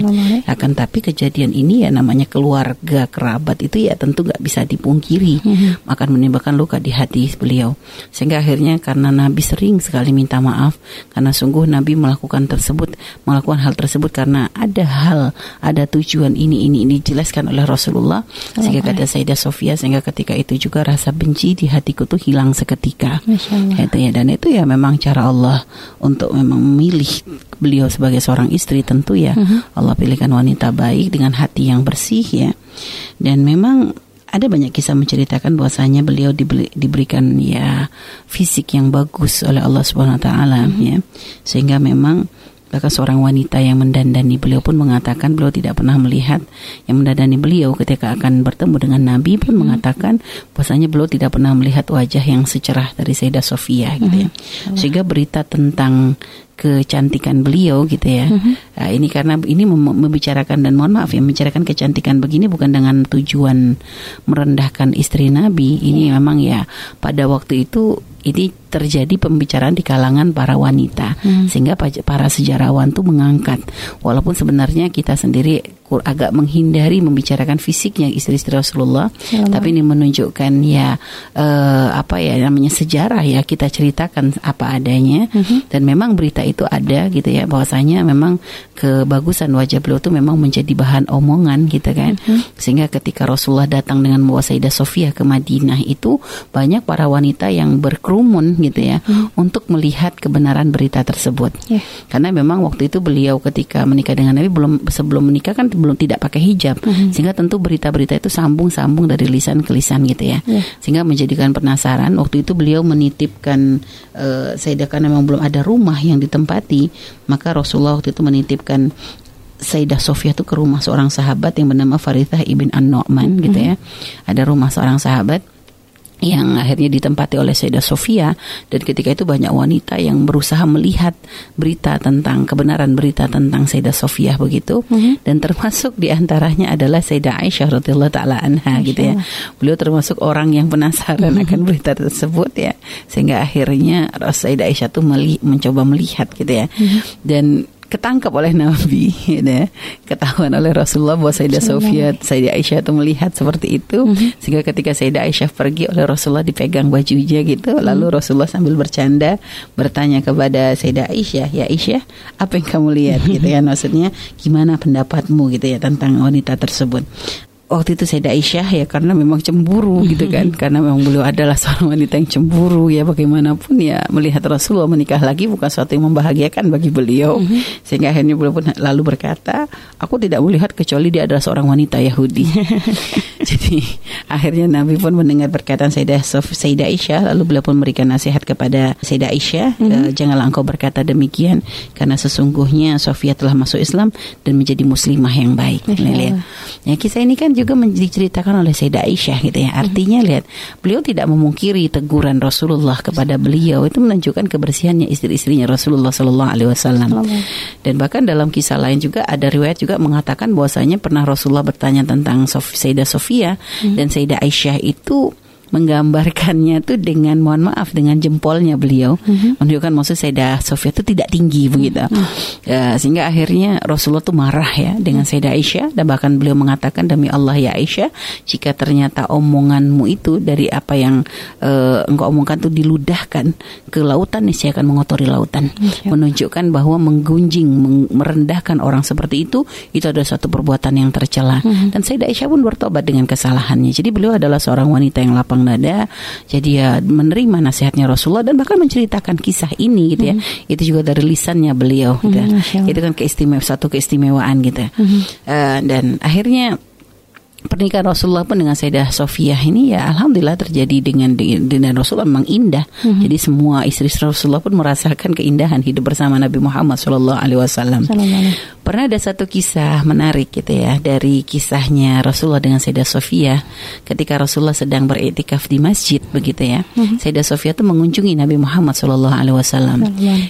Akan tapi kejadian ini ya namanya keluarga kerabat itu ya tentu nggak bisa dipungkiri. Mhm. akan menimbulkan luka di hati beliau. Sehingga akhirnya karena Nabi sering sekali minta maaf karena sungguh Nabi melakukan tersebut melakukan hal tersebut karena ada hal ada tujuan ini ini ini dijelaskan oleh Rasulullah. Sehingga kata Sayyidah Sofia sehingga ketika itu juga rasa benci di hatiku tuh hilang seketika. Itu ya dan itu ya memang cara Allah untuk memang memilih beliau sebagai seorang istri tentu ya. Allah pilihkan wanita baik dengan hati yang bersih ya. Dan memang ada banyak kisah menceritakan bahwasanya beliau dibeli- diberikan ya fisik yang bagus oleh Allah Subhanahu wa taala ya. Sehingga memang Bahkan seorang wanita yang mendandani beliau pun mengatakan beliau tidak pernah melihat yang mendandani beliau ketika akan bertemu dengan Nabi. Pun mengatakan bahwasanya beliau tidak pernah melihat wajah yang secerah dari Sayyidah Sofia gitu ya. Sehingga berita tentang kecantikan beliau gitu ya. Nah, ini karena ini mem- membicarakan dan mohon maaf ya membicarakan kecantikan begini bukan dengan tujuan merendahkan istri Nabi. Ini memang ya pada waktu itu ini terjadi pembicaraan di kalangan para wanita. Sehingga pa- para sejarawan tuh mengangkat. Walaupun sebenarnya kita sendiri agak menghindari membicarakan fisiknya istri-istri Rasulullah. Shalom. tapi ini menunjukkan ya eh, apa ya namanya sejarah ya kita ceritakan apa adanya. Dan memang berita itu ada gitu ya bahwasanya memang kebagusan wajah beliau tuh memang menjadi bahan omongan gitu kan. Sehingga ketika Rasulullah datang dengan membawa Sayyidah Sofia ke Madinah itu banyak para wanita yang berkerumun gitu ya untuk melihat kebenaran berita tersebut. Ya. karena memang waktu itu beliau ketika menikah dengan Nabi belum sebelum menikah kan belum tidak pakai hijab. Sehingga tentu berita-berita itu sambung-sambung dari lisan ke lisan gitu ya. Ya. sehingga menjadikan penasaran. Waktu itu beliau menitipkan eh Sayyidah karena memang belum ada rumah yang ditempati maka Rasulullah waktu itu menitipkan Sayyidah Sofia itu ke rumah seorang sahabat yang bernama Farithah ibn An-Nu'man gitu ya. Ada rumah seorang sahabat yang akhirnya ditempati oleh Sayyidah Sofia. Dan ketika itu banyak wanita yang berusaha melihat berita tentang kebenaran berita tentang Sayyidah Sofia begitu. Dan termasuk di antaranya adalah Sayyidah Aisyah radhiyallahu taala anha gitu ya. Beliau termasuk orang yang penasaran akan berita tersebut ya. Sehingga akhirnya Sayyidah Aisyah tuh meli- mencoba melihat gitu ya. Dan ketangkap oleh Nabi, gitu ya. ketahuan oleh Rasulullah bahwa Sayyidah Sofia, Sayyidah Aisyah itu melihat seperti itu, mm-hmm. sehingga ketika Sayyidah Aisyah pergi oleh Rasulullah dipegang bajunya gitu, mm-hmm. lalu Rasulullah sambil bercanda bertanya kepada Sayyidah Aisyah, ya Aisyah, apa yang kamu lihat gitu ya, maksudnya gimana pendapatmu gitu ya tentang wanita tersebut waktu itu Sayyidah Aisyah ya karena memang cemburu gitu kan. Karena memang beliau adalah seorang wanita yang cemburu ya bagaimanapun ya melihat Rasulullah menikah lagi bukan sesuatu yang membahagiakan bagi beliau. Mm-hmm. sehingga akhirnya beliau pun lalu berkata aku tidak melihat kecuali dia adalah seorang wanita Yahudi. Jadi akhirnya Nabi pun mendengar perkataan Sayyidah Sayyidah Aisyah lalu beliau pun memberikan nasihat kepada Sayyidah Aisyah mm-hmm. e, janganlah engkau berkata demikian karena sesungguhnya Sofia telah masuk Islam dan menjadi muslimah yang baik. Ya kisah ini kan juga diceritakan oleh Sayyidah Aisyah gitu ya. Artinya mm-hmm. lihat, beliau tidak memungkiri teguran Rasulullah kepada beliau itu menunjukkan kebersihannya istri-istrinya Rasulullah Sallallahu Alaihi Wasallam. Dan bahkan dalam kisah lain juga ada riwayat juga mengatakan bahwasanya pernah Rasulullah bertanya tentang Sof Sayyidah Sofia mm-hmm. dan Sayyidah Aisyah itu menggambarkannya tuh dengan mohon maaf dengan jempolnya beliau mm-hmm. menunjukkan maksud Sayyidah Sofia itu tidak tinggi begitu mm-hmm. ya, sehingga akhirnya Rasulullah tuh marah ya dengan Sayyidah Aisyah dan bahkan beliau mengatakan demi Allah ya Aisyah jika ternyata omonganmu itu dari apa yang uh, engkau omongkan tuh diludahkan ke lautan niscaya akan mengotori lautan mm-hmm. menunjukkan bahwa menggunjing merendahkan orang seperti itu itu adalah suatu perbuatan yang tercela mm-hmm. dan Sayyidah Aisyah pun bertobat dengan kesalahannya jadi beliau adalah seorang wanita yang lapang nada jadi ya menerima nasihatnya Rasulullah dan bahkan menceritakan kisah ini gitu ya hmm. itu juga dari lisannya beliau gitu ya. hmm, itu kan keistimewaan satu keistimewaan gitu hmm. uh, dan akhirnya pernikahan Rasulullah pun dengan Sayyidah Sofiyah ini ya alhamdulillah terjadi dengan dengan Rasulullah memang indah. Mm-hmm. Jadi semua istri Rasulullah pun merasakan keindahan hidup bersama Nabi Muhammad Shallallahu alaihi wasallam. Pernah ada satu kisah menarik gitu ya dari kisahnya Rasulullah dengan Sayyidah Sofiyah ketika Rasulullah sedang beriktikaf di masjid begitu ya. Mm-hmm. Sayyidah Sofiyah itu mengunjungi Nabi Muhammad Shallallahu alaihi wasallam.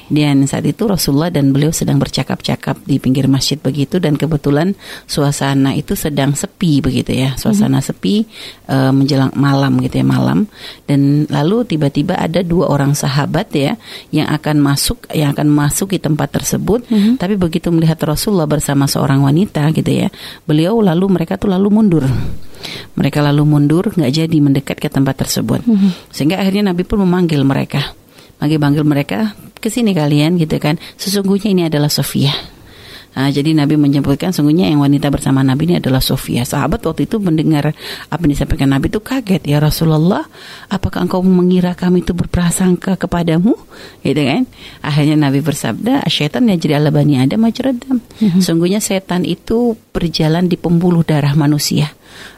Dan saat itu Rasulullah dan beliau sedang bercakap-cakap di pinggir masjid begitu dan kebetulan suasana itu sedang sepi begitu gitu ya. Suasana hmm. sepi uh, menjelang malam gitu ya malam. Dan lalu tiba-tiba ada dua orang sahabat ya yang akan masuk yang akan masuk di tempat tersebut. Hmm. tapi begitu melihat Rasulullah bersama seorang wanita gitu ya beliau lalu mereka tuh lalu mundur. Mereka lalu mundur nggak jadi mendekat ke tempat tersebut. Hmm. sehingga akhirnya Nabi pun memanggil mereka. Manggil-manggil mereka ke sini kalian gitu kan. Sesungguhnya ini adalah Sofia Nah, jadi Nabi menyebutkan sungguhnya yang wanita bersama Nabi ini adalah Sofia. Sahabat waktu itu mendengar apa yang disampaikan Nabi itu kaget ya Rasulullah. Apakah engkau mengira kami itu berprasangka kepadamu? Gitu kan? Akhirnya Nabi bersabda, "Syaitan ya jadi ala bani Adam majradam." Mm-hmm. Sungguhnya setan itu berjalan di pembuluh darah manusia.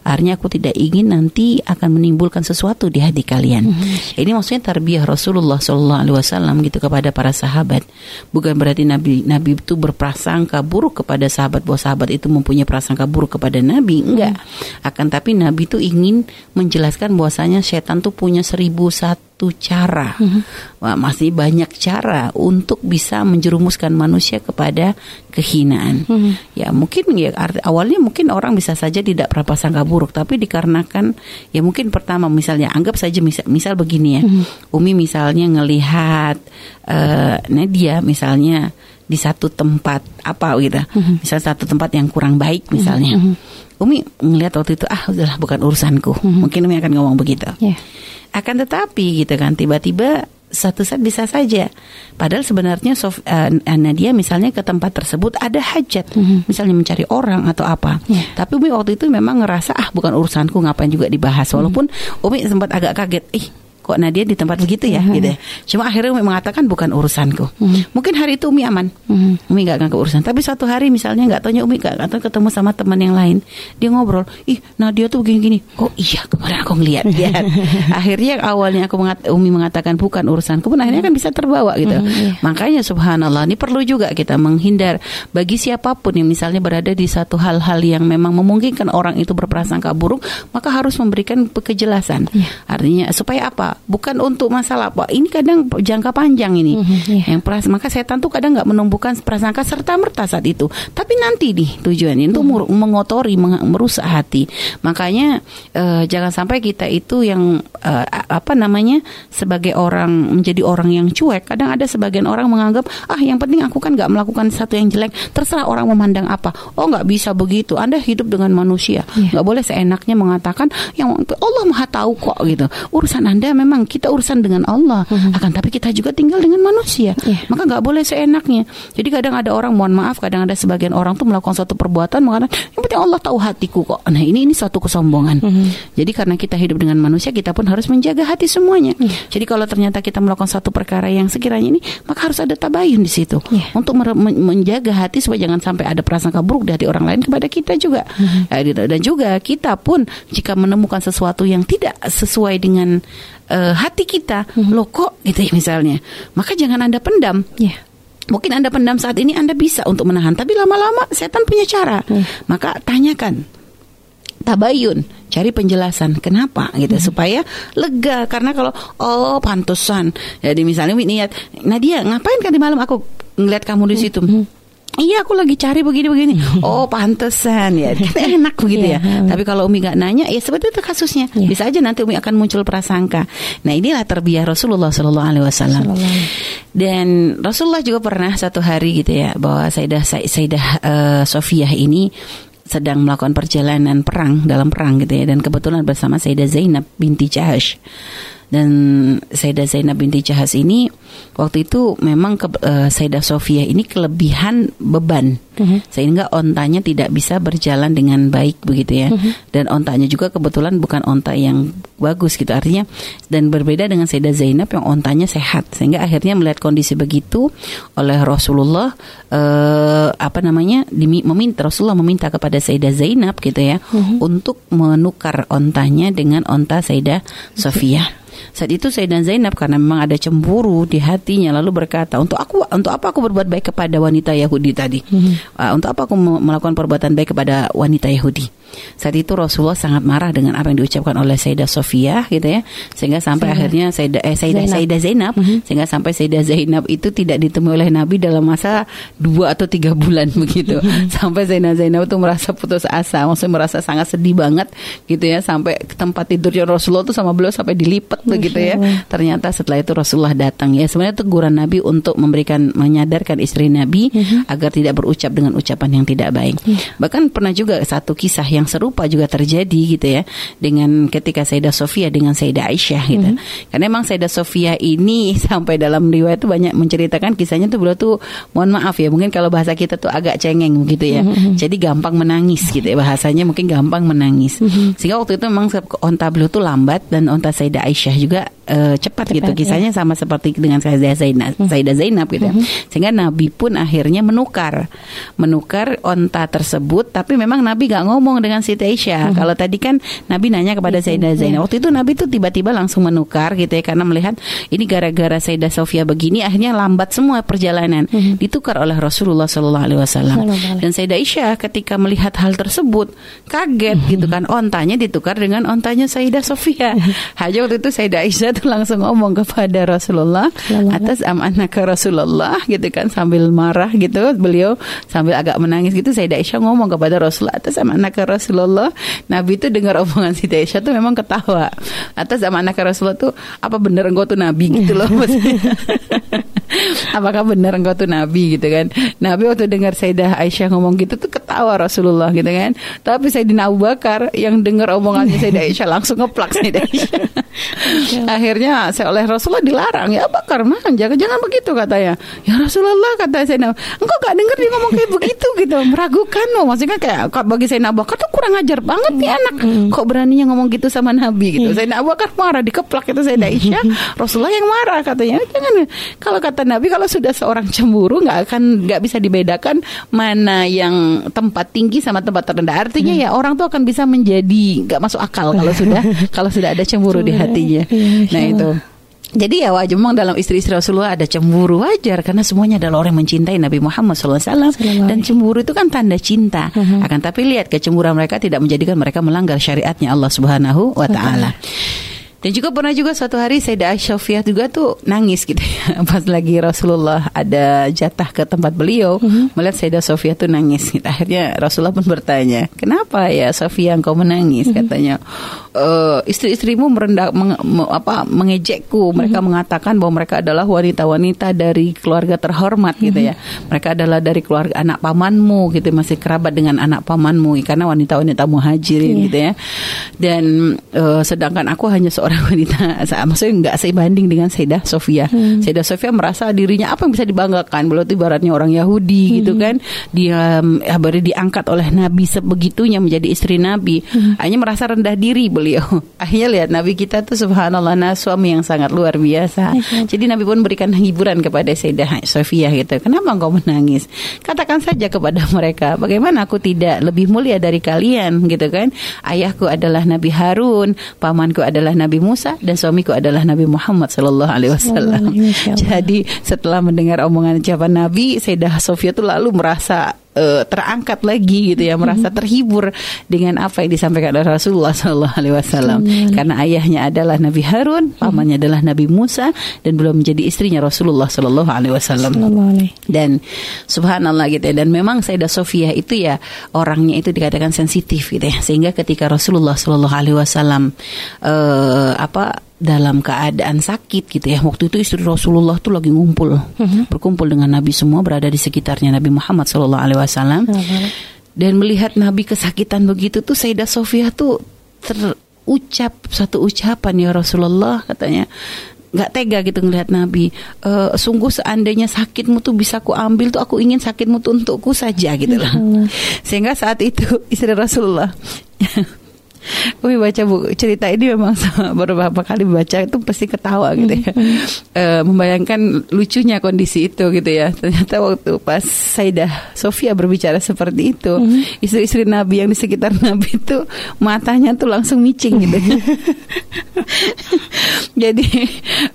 Artinya aku tidak ingin nanti akan menimbulkan sesuatu di hati kalian. Mm-hmm. Ini maksudnya tarbiyah Rasulullah Shallallahu Alaihi Wasallam gitu kepada para sahabat. Bukan berarti Nabi Nabi itu berprasangka buruk kepada sahabat bahwa sahabat itu mempunyai prasangka buruk kepada Nabi. Enggak. Mm-hmm. Akan tapi Nabi itu ingin menjelaskan bahwasanya setan tuh punya seribu satu satu cara, mm-hmm. Wah, masih banyak cara untuk bisa menjerumuskan manusia kepada kehinaan. Mm-hmm. Ya mungkin ya awalnya mungkin orang bisa saja tidak berprasangka buruk, tapi dikarenakan ya mungkin pertama misalnya anggap saja misal, misal begini ya, mm-hmm. Umi misalnya ngelihat uh, Nadia misalnya di satu tempat apa gitu, mm-hmm. misal satu tempat yang kurang baik misalnya. Mm-hmm. Umi ngelihat waktu itu ah udahlah bukan urusanku. Mm-hmm. Mungkin Umi akan ngomong begitu. Yeah. Akan tetapi gitu kan tiba-tiba satu saat bisa saja. Padahal sebenarnya Sof, uh, Nadia misalnya ke tempat tersebut ada hajat, mm-hmm. misalnya mencari orang atau apa. Yeah. Tapi Umi waktu itu memang ngerasa ah bukan urusanku ngapain juga dibahas. Walaupun mm-hmm. Umi sempat agak kaget, ih kok Nadia di tempat begitu ya, mm-hmm. gitu. Ya. Cuma akhirnya Umi mengatakan bukan urusanku. Mm-hmm. Mungkin hari itu Umi aman, mm-hmm. Umi nggak ke urusan. Tapi suatu hari misalnya nggak tanya Umi nggak atau ketemu sama teman yang lain, dia ngobrol, ih Nadia tuh begini-gini. Oh iya kemarin aku ngeliat ya. akhirnya awalnya aku mengat Umi mengatakan bukan urusanku pun akhirnya kan bisa terbawa gitu. Mm-hmm. Makanya Subhanallah ini perlu juga kita menghindar bagi siapa pun yang misalnya berada di satu hal-hal yang memang memungkinkan orang itu berprasangka buruk, maka harus memberikan kejelasan. Yeah. Artinya supaya apa? Apa? Bukan untuk masalah apa. Ini kadang jangka panjang ini. Mhm, iya. Yang peras maka setan tuh kadang nggak menumbuhkan prasangka serta merta saat itu. Tapi nanti nih tujuannya itu mur- mengotori, meng- merusak hati. Makanya eh, jangan sampai kita itu yang eh, apa namanya sebagai orang menjadi orang yang cuek. Kadang ada sebagian orang menganggap ah yang penting aku kan nggak melakukan sesuatu yang jelek. Terserah orang memandang apa. Oh nggak bisa begitu. Anda hidup dengan manusia. Iya. Nggak boleh seenaknya mengatakan yang Allah maha tahu kok gitu. Urusan Anda memang kita urusan dengan Allah. Akan tapi kita juga tinggal dengan manusia. Iya. Maka nggak boleh seenaknya. Jadi kadang ada orang mohon maaf, kadang ada sebagian orang tuh melakukan suatu perbuatan mengatakan yang penting Allah tahu hatiku kok. Nah ini ini suatu kesombongan. Jadi karena kita hidup dengan manusia, kita pun harus menjaga hati semuanya. Jadi kalau ternyata kita melakukan suatu perkara yang sekiranya ini, maka harus ada tabayun di situ Iya. untuk menjaga hati supaya jangan sampai ada prasangka buruk dari orang lain kepada kita juga. Ya, gitu. Dan juga kita pun jika menemukan sesuatu yang tidak sesuai dengan eh, hati kita, loh kok gitu ya misalnya, maka jangan anda pendam. Iya. Mungkin Anda pendam saat ini Anda bisa untuk menahan, tapi lama-lama setan punya cara. Maka tanyakan. Tabayun, cari penjelasan kenapa gitu supaya lega karena kalau oh pantesan. Jadi misalnya niat, Nadia ngapain kan di malam aku ngeliat kamu di situ? Iya aku lagi cari begini-begini. Oh pantesan ya. Enak begitu ya. Iya. Tapi kalau Umi nggak nanya Ya seperti itu kasusnya. Iya. Bisa aja nanti Umi akan muncul prasangka. Nah inilah terbiar Rasulullah Sallallahu Alaihi Wasallam. Dan Rasulullah juga pernah satu hari gitu ya bahwa Sayyidah Sayyidah eh, Sofiyah ini sedang melakukan perjalanan perang dalam perang gitu ya. Dan kebetulan bersama Sayyidah Zainab binti Jahash dan Sayyidah Zainab binti Jahas ini waktu itu memang ke, eh, Sayyidah Sofia ini kelebihan beban. Sehingga ontanya tidak bisa berjalan dengan baik begitu ya. Dan ontanya juga kebetulan bukan onta yang bagus gitu. Artinya dan berbeda dengan Sayyidah Zainab yang ontanya sehat. Sehingga akhirnya melihat kondisi begitu oleh Rasulullah eh, apa namanya dimi- meminta Rasulullah meminta kepada Sayyidah Zainab gitu ya untuk menukar ontanya dengan onta Sayyidah Sofia saat itu Sayyidah Zainab karena memang ada cemburu di hatinya lalu berkata, "Untuk aku untuk apa aku berbuat baik kepada wanita Yahudi tadi? Uh, untuk apa aku me- melakukan perbuatan baik kepada wanita Yahudi?" Saat itu Rasulullah sangat marah dengan apa yang diucapkan oleh Sayyidah Sofia gitu ya. Sehingga sampai Zainab. akhirnya Sayyidah eh, Sayyidah Zainab. Sayyidah Zainab sehingga sampai Sayyidah Zainab itu tidak ditemui oleh Nabi dalam masa dua atau tiga bulan begitu. sampai Sayyidah Zainab itu merasa putus asa, maksudnya merasa sangat sedih banget gitu ya sampai ke tempat tidurnya Rasulullah itu sama beliau sampai dilipat begitu ya. Ternyata setelah itu Rasulullah datang ya. Sebenarnya teguran Nabi untuk memberikan menyadarkan istri Nabi agar tidak berucap dengan ucapan yang tidak baik. Bahkan pernah juga satu kisah yang serupa juga terjadi gitu ya dengan ketika Sayyidah Sofia dengan Sayyidah Aisyah gitu. Karena memang Sayyidah Sofia ini sampai dalam riwayat itu banyak menceritakan kisahnya tuh beliau tuh mohon maaf ya mungkin kalau bahasa kita tuh agak cengeng begitu ya. Jadi gampang menangis gitu ya bahasanya mungkin gampang menangis. Sehingga waktu itu memang onta beliau tuh lambat dan onta Sayyidah Aisyah juga eh, cepat, gitu. Cepat, ya. Kisahnya sama seperti dengan Sayyidah Zainab, Sayyidah Zainab gitu. ya. Sehingga Nabi pun akhirnya menukar menukar onta tersebut tapi memang Nabi gak ngomong dengan Siti Aisyah. Kalau tadi kan Nabi nanya kepada Sayyidah Zainab. Waktu itu Nabi tuh tiba-tiba langsung menukar gitu ya karena melihat ini gara-gara Sayyidah Sofia begini akhirnya lambat semua perjalanan. Ditukar oleh Rasulullah Shallallahu alaihi wasallam. Dan Sayyidah Aisyah ketika melihat hal tersebut kaget gitu kan ontanya ditukar dengan ontanya Sayyidah Sofia. Hanya waktu itu Sayyidah Aisyah tuh langsung ngomong kepada Rasulullah atas amanah ke Rasulullah gitu kan sambil marah gitu. Beliau sambil agak menangis gitu Sayyidah Aisyah ngomong kepada Rasulullah atas amanah ke Rasulullah. Nabi itu dengar omongan Sayyidah Aisyah tuh memang ketawa. Atas amanah ke Rasulullah tuh apa bener engkau tuh Nabi? gitu loh apakah benar engkau tuh Nabi? gitu kan. Nabi waktu dengar Sayyidah Aisyah ngomong gitu tuh ketawa Rasulullah gitu kan. Tapi Sayyidina Abu Bakar yang dengar omongannya Sayyidah Aisyah langsung ngeplak Sayyidah Aisyah akhirnya saya oleh Rasulullah dilarang ya Bakar mah jangan jangan begitu katanya ya. Rasulullah kata Sayyidina. Engkau gak dengar dia ngomong kayak begitu gitu. Meragukan loh maksudnya kayak bagi Abu Bakar tuh kurang ajar banget nih anak. Kok beraninya ngomong gitu sama Nabi? Gitu. Sayyidina Abu Bakar marah dikeplak itu Sayyidah Aisyah. Rasulullah yang marah katanya. Jangan kalau kata Nabi kalau sudah seorang cemburu nggak akan nggak bisa dibedakan mana yang tempat tinggi sama tempat terendah. Artinya ya orang tuh akan bisa menjadi nggak masuk akal kalau sudah kalau sudah ada cemburu di hatinya Iya, nah itu. Jadi ya wajar memang dalam istri-istri Rasulullah ada cemburu wajar. Karena semuanya adalah orang yang mencintai Nabi Muhammad SAW dan cemburu itu kan tanda cinta. Akan tapi lihat kecemburuan mereka tidak menjadikan mereka melanggar syariatnya Allah Subhanahu wa taala. Dan juga pernah juga suatu hari Sayyidah Aisyah juga tuh nangis gitu ya pas lagi Rasulullah ada jatah ke tempat beliau mm-hmm. melihat Sayyidah Sofia tuh nangis. Gitu. Akhirnya Rasulullah pun bertanya, "Kenapa ya Sofia engkau menangis?" Mm-hmm. Katanya, e, "Istri-istrimu merendah meng, me, apa mengejekku. Mereka mm-hmm. mengatakan bahwa mereka adalah wanita-wanita dari keluarga terhormat mm-hmm. gitu ya. Mereka adalah dari keluarga anak pamanmu gitu masih kerabat dengan anak pamanmu karena wanita-wanita muhajirin yeah. gitu ya. Dan uh, sedangkan aku hanya seorang wanita, maksudnya nggak sebanding dengan Sayyidah Sofia. Hmm. Sayyidah Sofia merasa dirinya apa yang bisa dibanggakan? Beliau itu ibaratnya orang Yahudi hmm. gitu kan. Dia ya, baru diangkat oleh Nabi sebegitunya menjadi istri Nabi. Hmm. Hanya merasa rendah diri beliau. Akhirnya lihat Nabi kita tuh subhanallah nah, suami yang sangat luar biasa. Hmm. Jadi Nabi pun berikan hiburan kepada Sayyidah Sofia gitu. Kenapa engkau menangis? Katakan saja kepada mereka, bagaimana aku tidak lebih mulia dari kalian gitu kan? Ayahku adalah Nabi Harun, pamanku adalah Nabi Musa dan suamiku adalah Nabi Muhammad Sallallahu Alaihi Wasallam. Jadi setelah mendengar omongan ucapan Nabi, Sayyidah Sofia itu lalu merasa uh, terangkat lagi gitu ya merasa mm-hmm. terhibur dengan apa yang disampaikan oleh Rasulullah Shallallahu Alaihi Wasallam. Karena ayahnya adalah Nabi Harun mm-hmm. pamannya adalah Nabi Musa dan belum menjadi istrinya Rasulullah Shallallahu Alaihi Wasallam. Dan subhanallah gitu ya dan memang Sayyidah Sofia itu ya orangnya itu dikatakan sensitif gitu ya. Sehingga ketika Rasulullah Shallallahu Alaihi Wasallam uh, apa dalam keadaan sakit gitu ya. Waktu itu istri Rasulullah tuh lagi ngumpul, uh-huh. berkumpul dengan Nabi semua berada di sekitarnya Nabi Muhammad Shallallahu Alaihi Wasallam. Uh-huh. Dan melihat Nabi kesakitan begitu tuh Sayyidah Sofia tuh terucap satu ucapan ya Rasulullah katanya nggak tega gitu ngelihat Nabi. E, sungguh seandainya sakitmu tuh bisa ku ambil tuh aku ingin sakitmu tuh untukku saja gitu lah. Sehingga saat itu istri Rasulullah Umi baca buku cerita ini memang sama beberapa kali baca itu pasti ketawa gitu ya. Mm-hmm. E, membayangkan lucunya kondisi itu gitu ya. Ternyata waktu pas Saidah Sofia berbicara seperti itu, mm-hmm. istri-istri Nabi yang di sekitar Nabi itu matanya tuh langsung micing gitu. Jadi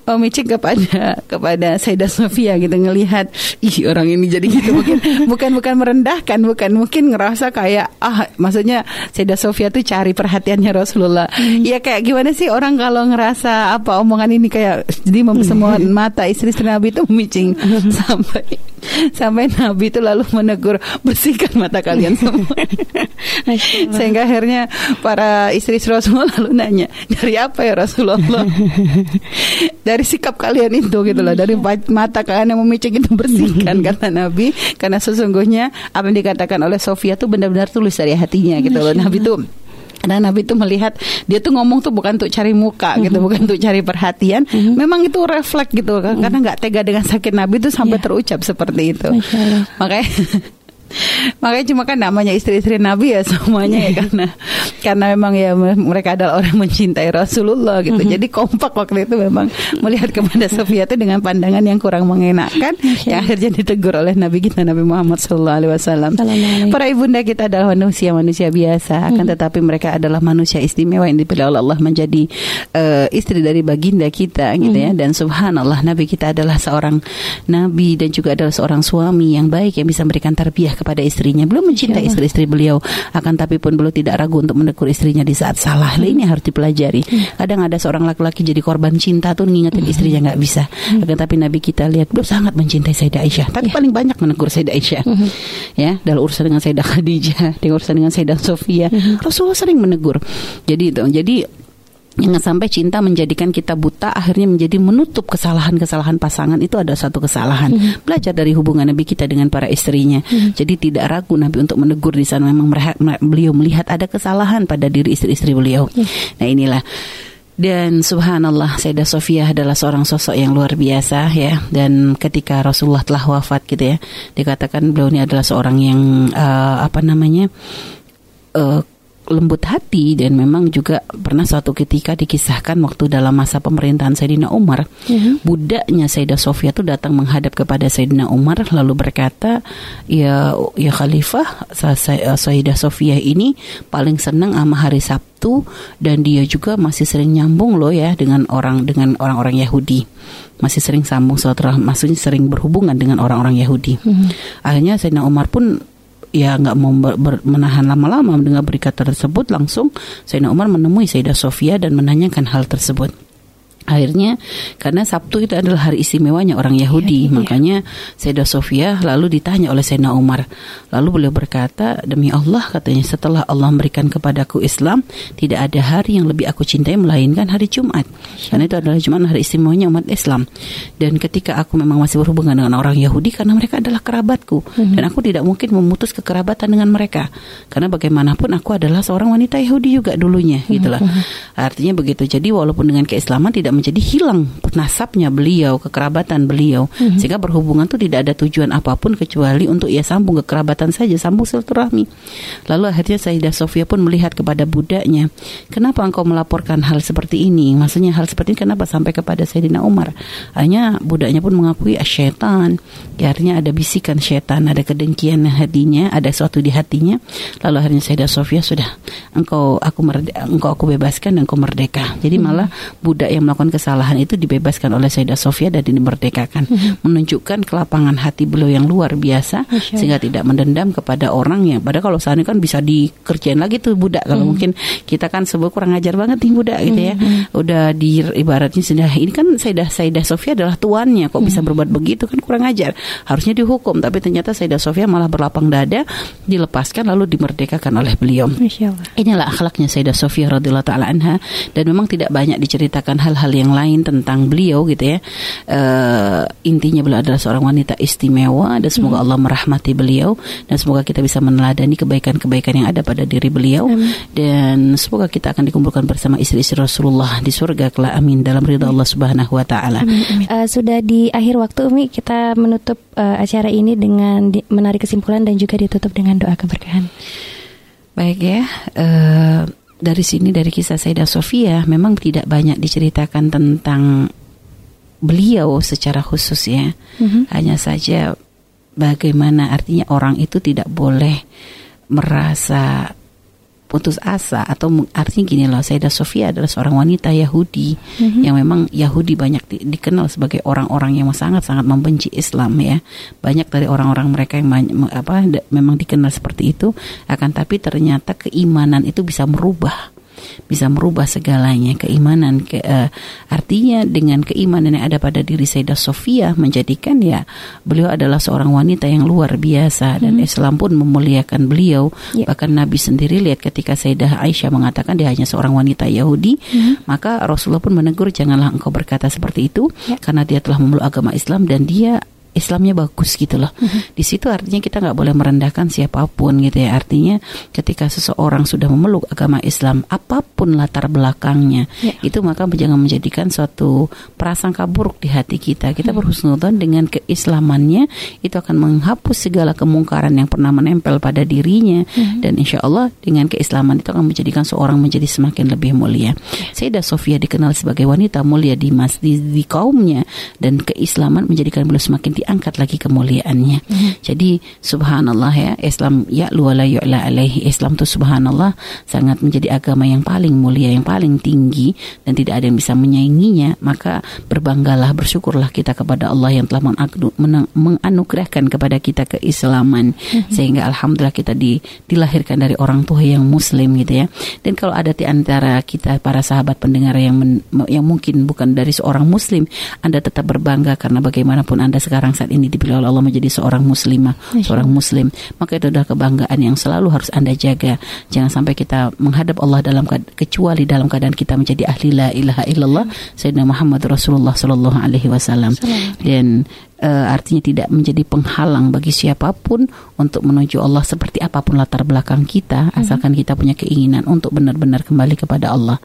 oh, micing kepada kepada Saidah Sofia gitu ngelihat ih orang ini jadi gitu mungkin bukan bukan merendahkan bukan mungkin ngerasa kayak ah maksudnya Saidah Sofia tuh cari perhatian perhatiannya Rasulullah. Hmm. Ya kayak gimana sih orang kalau ngerasa apa omongan ini kayak jadi semua mata istri-istri Nabi itu memicing sampai sampai Nabi itu lalu menegur bersihkan mata kalian semua. Sehingga akhirnya para istri-istri Rasulullah lalu nanya dari apa ya Rasulullah? dari sikap kalian itu gitu loh, dari mata kalian yang memicing itu bersihkan kata Nabi karena sesungguhnya apa yang dikatakan oleh Sofia itu benar-benar tulis dari hatinya gitu loh. Nabi itu karena Nabi itu melihat dia tuh ngomong tuh bukan untuk cari muka gitu, mm-hmm. bukan untuk cari perhatian. Mm-hmm. Memang itu refleks gitu kan, mm-hmm. karena nggak tega dengan sakit Nabi itu sampai yeah. terucap seperti itu. Makanya Makanya cuma kan namanya istri-istri Nabi ya semuanya ya karena karena memang ya mereka adalah orang mencintai Rasulullah gitu. Mm-hmm. Jadi kompak waktu itu memang melihat kepada Sofia itu dengan pandangan yang kurang mengenakan yang akhirnya ditegur oleh Nabi kita Nabi Muhammad Sallallahu Alaihi Wasallam. Para ibunda kita adalah manusia manusia biasa, akan mm-hmm. tetapi mereka adalah manusia istimewa yang dipilih oleh Allah menjadi uh, istri dari baginda kita gitu ya. Mm-hmm. Dan subhanallah Nabi kita adalah seorang nabi dan juga adalah seorang suami yang baik yang bisa memberikan tarbiyah kepada istrinya. Belum mencintai istri-istri beliau, akan tapi pun beliau tidak ragu untuk menegur istrinya di saat salah. Hmm. Ini harus dipelajari. Hmm. Kadang ada seorang laki-laki jadi korban cinta tuh ngingetin hmm. istrinya nggak bisa. Hmm. Akan tapi Nabi kita lihat beliau sangat mencintai Sayyidah Aisyah. Tapi yeah. paling banyak menegur Sayyidah Aisyah. Hmm. Ya, dalam urusan dengan Sayyidah Khadijah, dengan urusan dengan Sayyidah Sofia, hmm. Rasulullah sering menegur. Jadi itu. Jadi Jangan sampai cinta menjadikan kita buta akhirnya menjadi menutup kesalahan-kesalahan pasangan itu ada satu kesalahan. Mm-hmm. Belajar dari hubungan Nabi kita dengan para istrinya. Mm-hmm. Jadi tidak ragu Nabi untuk menegur di sana memang beliau melihat ada kesalahan pada diri istri-istri beliau. Mm-hmm. Nah inilah dan subhanallah Sayyidah Sofia adalah seorang sosok yang luar biasa ya dan ketika Rasulullah telah wafat gitu ya dikatakan beliau ini adalah seorang yang uh, apa namanya uh, lembut hati dan memang juga pernah suatu ketika dikisahkan waktu dalam masa pemerintahan Sayyidina Umar mm-hmm. budaknya Sayyidah Sofia itu datang menghadap kepada Sayyidina Umar lalu berkata ya ya khalifah Sayyidah Sofia ini paling senang sama hari Sabtu dan dia juga masih sering nyambung loh ya dengan orang dengan orang-orang Yahudi masih sering sambung suatu maksudnya sering berhubungan dengan orang-orang Yahudi mm-hmm. akhirnya Sayyidina Umar pun ya nggak mau ber, ber, menahan lama-lama mendengar berita tersebut langsung Sayyidina Umar menemui Sayyidah Sofia dan menanyakan hal tersebut akhirnya karena Sabtu itu adalah hari istimewanya orang Yahudi, ya, ya. makanya Sayyidah Sofia lalu ditanya oleh Sayyidina Umar. Lalu beliau berkata, "Demi Allah," katanya, "setelah Allah memberikan kepadaku Islam, tidak ada hari yang lebih aku cintai melainkan hari Jumat." Ya. Karena itu adalah Jumat hari istimewanya umat Islam. Dan ketika aku memang masih berhubungan dengan orang Yahudi karena mereka adalah kerabatku hmm. dan aku tidak mungkin memutus kekerabatan dengan mereka. Karena bagaimanapun aku adalah seorang wanita Yahudi juga dulunya, hmm. gitulah. Artinya begitu. Jadi walaupun dengan keislaman tidak menjadi hilang nasabnya beliau, kekerabatan beliau, mm-hmm. sehingga berhubungan itu tidak ada tujuan apa pun kecuali untuk ia sambung kekerabatan saja, sambung silaturahmi. Lalu akhirnya Sayyidah Sofia pun melihat kepada budaknya, kenapa engkau melaporkan hal seperti ini? Maksudnya hal seperti ini kenapa sampai kepada Sayyidina Umar? Hanya budaknya pun mengakui asyaitan. Ya, akhirnya ada bisikan syaitan, ada kedengkian hatinya, ada sesuatu di hatinya. Lalu akhirnya Sayyidah Sofia sudah engkau aku merdeka, engkau aku bebaskan dan engkau merdeka. Jadi malah budak yang melakukan kesalahan itu dibebaskan oleh Sayyidah Sofia dan dimerdekakan. Hmm. menunjukkan kelapangan hati beliau yang luar biasa Masya sehingga tidak mendendam kepada orang yang pada kalau saat ini kan bisa dikerjain lagi tuh budak. Kalau hmm. mungkin kita kan sebut kurang ajar banget nih budak gitu ya. Hmm. udah di ibaratnya sudah ini kan Sayyidah Sayyidah Sofia adalah tuannya. Kok bisa berbuat begitu? Kan kurang ajar. Harusnya dihukum tapi ternyata Sayyidah Sofia malah berlapang dada dilepaskan lalu dimerdekakan oleh beliau inilah akhlaknya Sayyidah Sofia radhiyallahu taala anha dan memang tidak banyak diceritakan hal-hal yang lain tentang beliau gitu ya. Uh, intinya beliau adalah seorang wanita istimewa dan semoga hmm. Allah merahmati beliau dan semoga kita bisa meneladani kebaikan-kebaikan yang ada pada diri beliau amin. dan semoga kita akan dikumpulkan bersama istri-istri Rasulullah di surga kelak amin dalam ridha Allah Subhanahu wa taala. Uh, sudah di akhir waktu Umi kita menutup uh, acara ini dengan di, menarik kesimpulan dan juga ditutup dengan doa keberkahan. Baik ya. Uh, dari sini dari kisah Sayyidah Sofia memang tidak banyak diceritakan tentang beliau secara khusus ya. Mm-hmm. Hanya saja bagaimana artinya orang itu tidak boleh merasa putus asa. Atau artinya gini loh Sayyidah Sofia adalah seorang wanita Yahudi mm-hmm. yang memang Yahudi banyak di, dikenal sebagai orang-orang yang sangat-sangat membenci Islam ya. Banyak dari orang-orang mereka yang apa memang dikenal seperti itu. Akan tapi ternyata keimanan itu bisa merubah bisa merubah segalanya keimanan ke, uh, artinya dengan keimanan yang ada pada diri Sayyidah Sofia menjadikan ya beliau adalah seorang wanita yang luar biasa dan hmm. Islam pun memuliakan beliau yeah. bahkan Nabi sendiri lihat ketika Sayyidah Aisyah mengatakan dia hanya seorang wanita Yahudi hmm. maka Rasulullah pun menegur janganlah engkau berkata seperti itu yeah. karena dia telah memeluk agama Islam dan dia Islamnya bagus gitu loh. Mm-hmm. Di situ artinya kita nggak boleh merendahkan siapa pun gitu ya. Artinya ketika seseorang sudah memeluk agama Islam, apa pun latar belakangnya, yeah. itu maka jangan menjadikan suatu prasangka buruk di hati kita. Kita mm-hmm. berhusnudzon dengan keislamannya itu akan menghapus segala kemungkaran yang pernah menempel pada dirinya mm-hmm. dan insya Allah dengan keislaman itu akan menjadikan seorang menjadi semakin lebih mulia. Yeah. Sayyidah Sofia dikenal sebagai wanita mulia di mas di, di kaumnya dan keislaman menjadikan beliau semakin diangkat lagi kemuliaannya. Mm-hmm. Jadi subhanallah ya Islam ya luala yu'la alaihi Islam itu subhanallah sangat menjadi agama yang paling mulia yang paling tinggi dan tidak ada yang bisa menyainginya maka berbanggalah bersyukurlah kita kepada Allah yang telah menganugerahkan kepada kita keislaman mm-hmm. sehingga alhamdulillah kita di, dilahirkan dari orang tua yang muslim gitu ya. Dan kalau ada di antara kita para sahabat pendengar yang men, yang mungkin bukan dari seorang muslim Anda tetap berbangga karena bagaimanapun Anda sekarang saat ini dipilih oleh Allah menjadi seorang muslimah, seorang muslim, maka itu adalah kebanggaan yang selalu harus Anda jaga. Jangan sampai kita menghadap Allah dalam kecuali dalam keadaan kita menjadi ahli la ilaha illallah Sayyidina Muhammad Rasulullah sallallahu alaihi wasallam. Dan uh, artinya tidak menjadi penghalang bagi siapa pun untuk menuju Allah seperti apa pun latar belakang kita, -hmm. asalkan kita punya keinginan untuk benar-benar kembali kepada Allah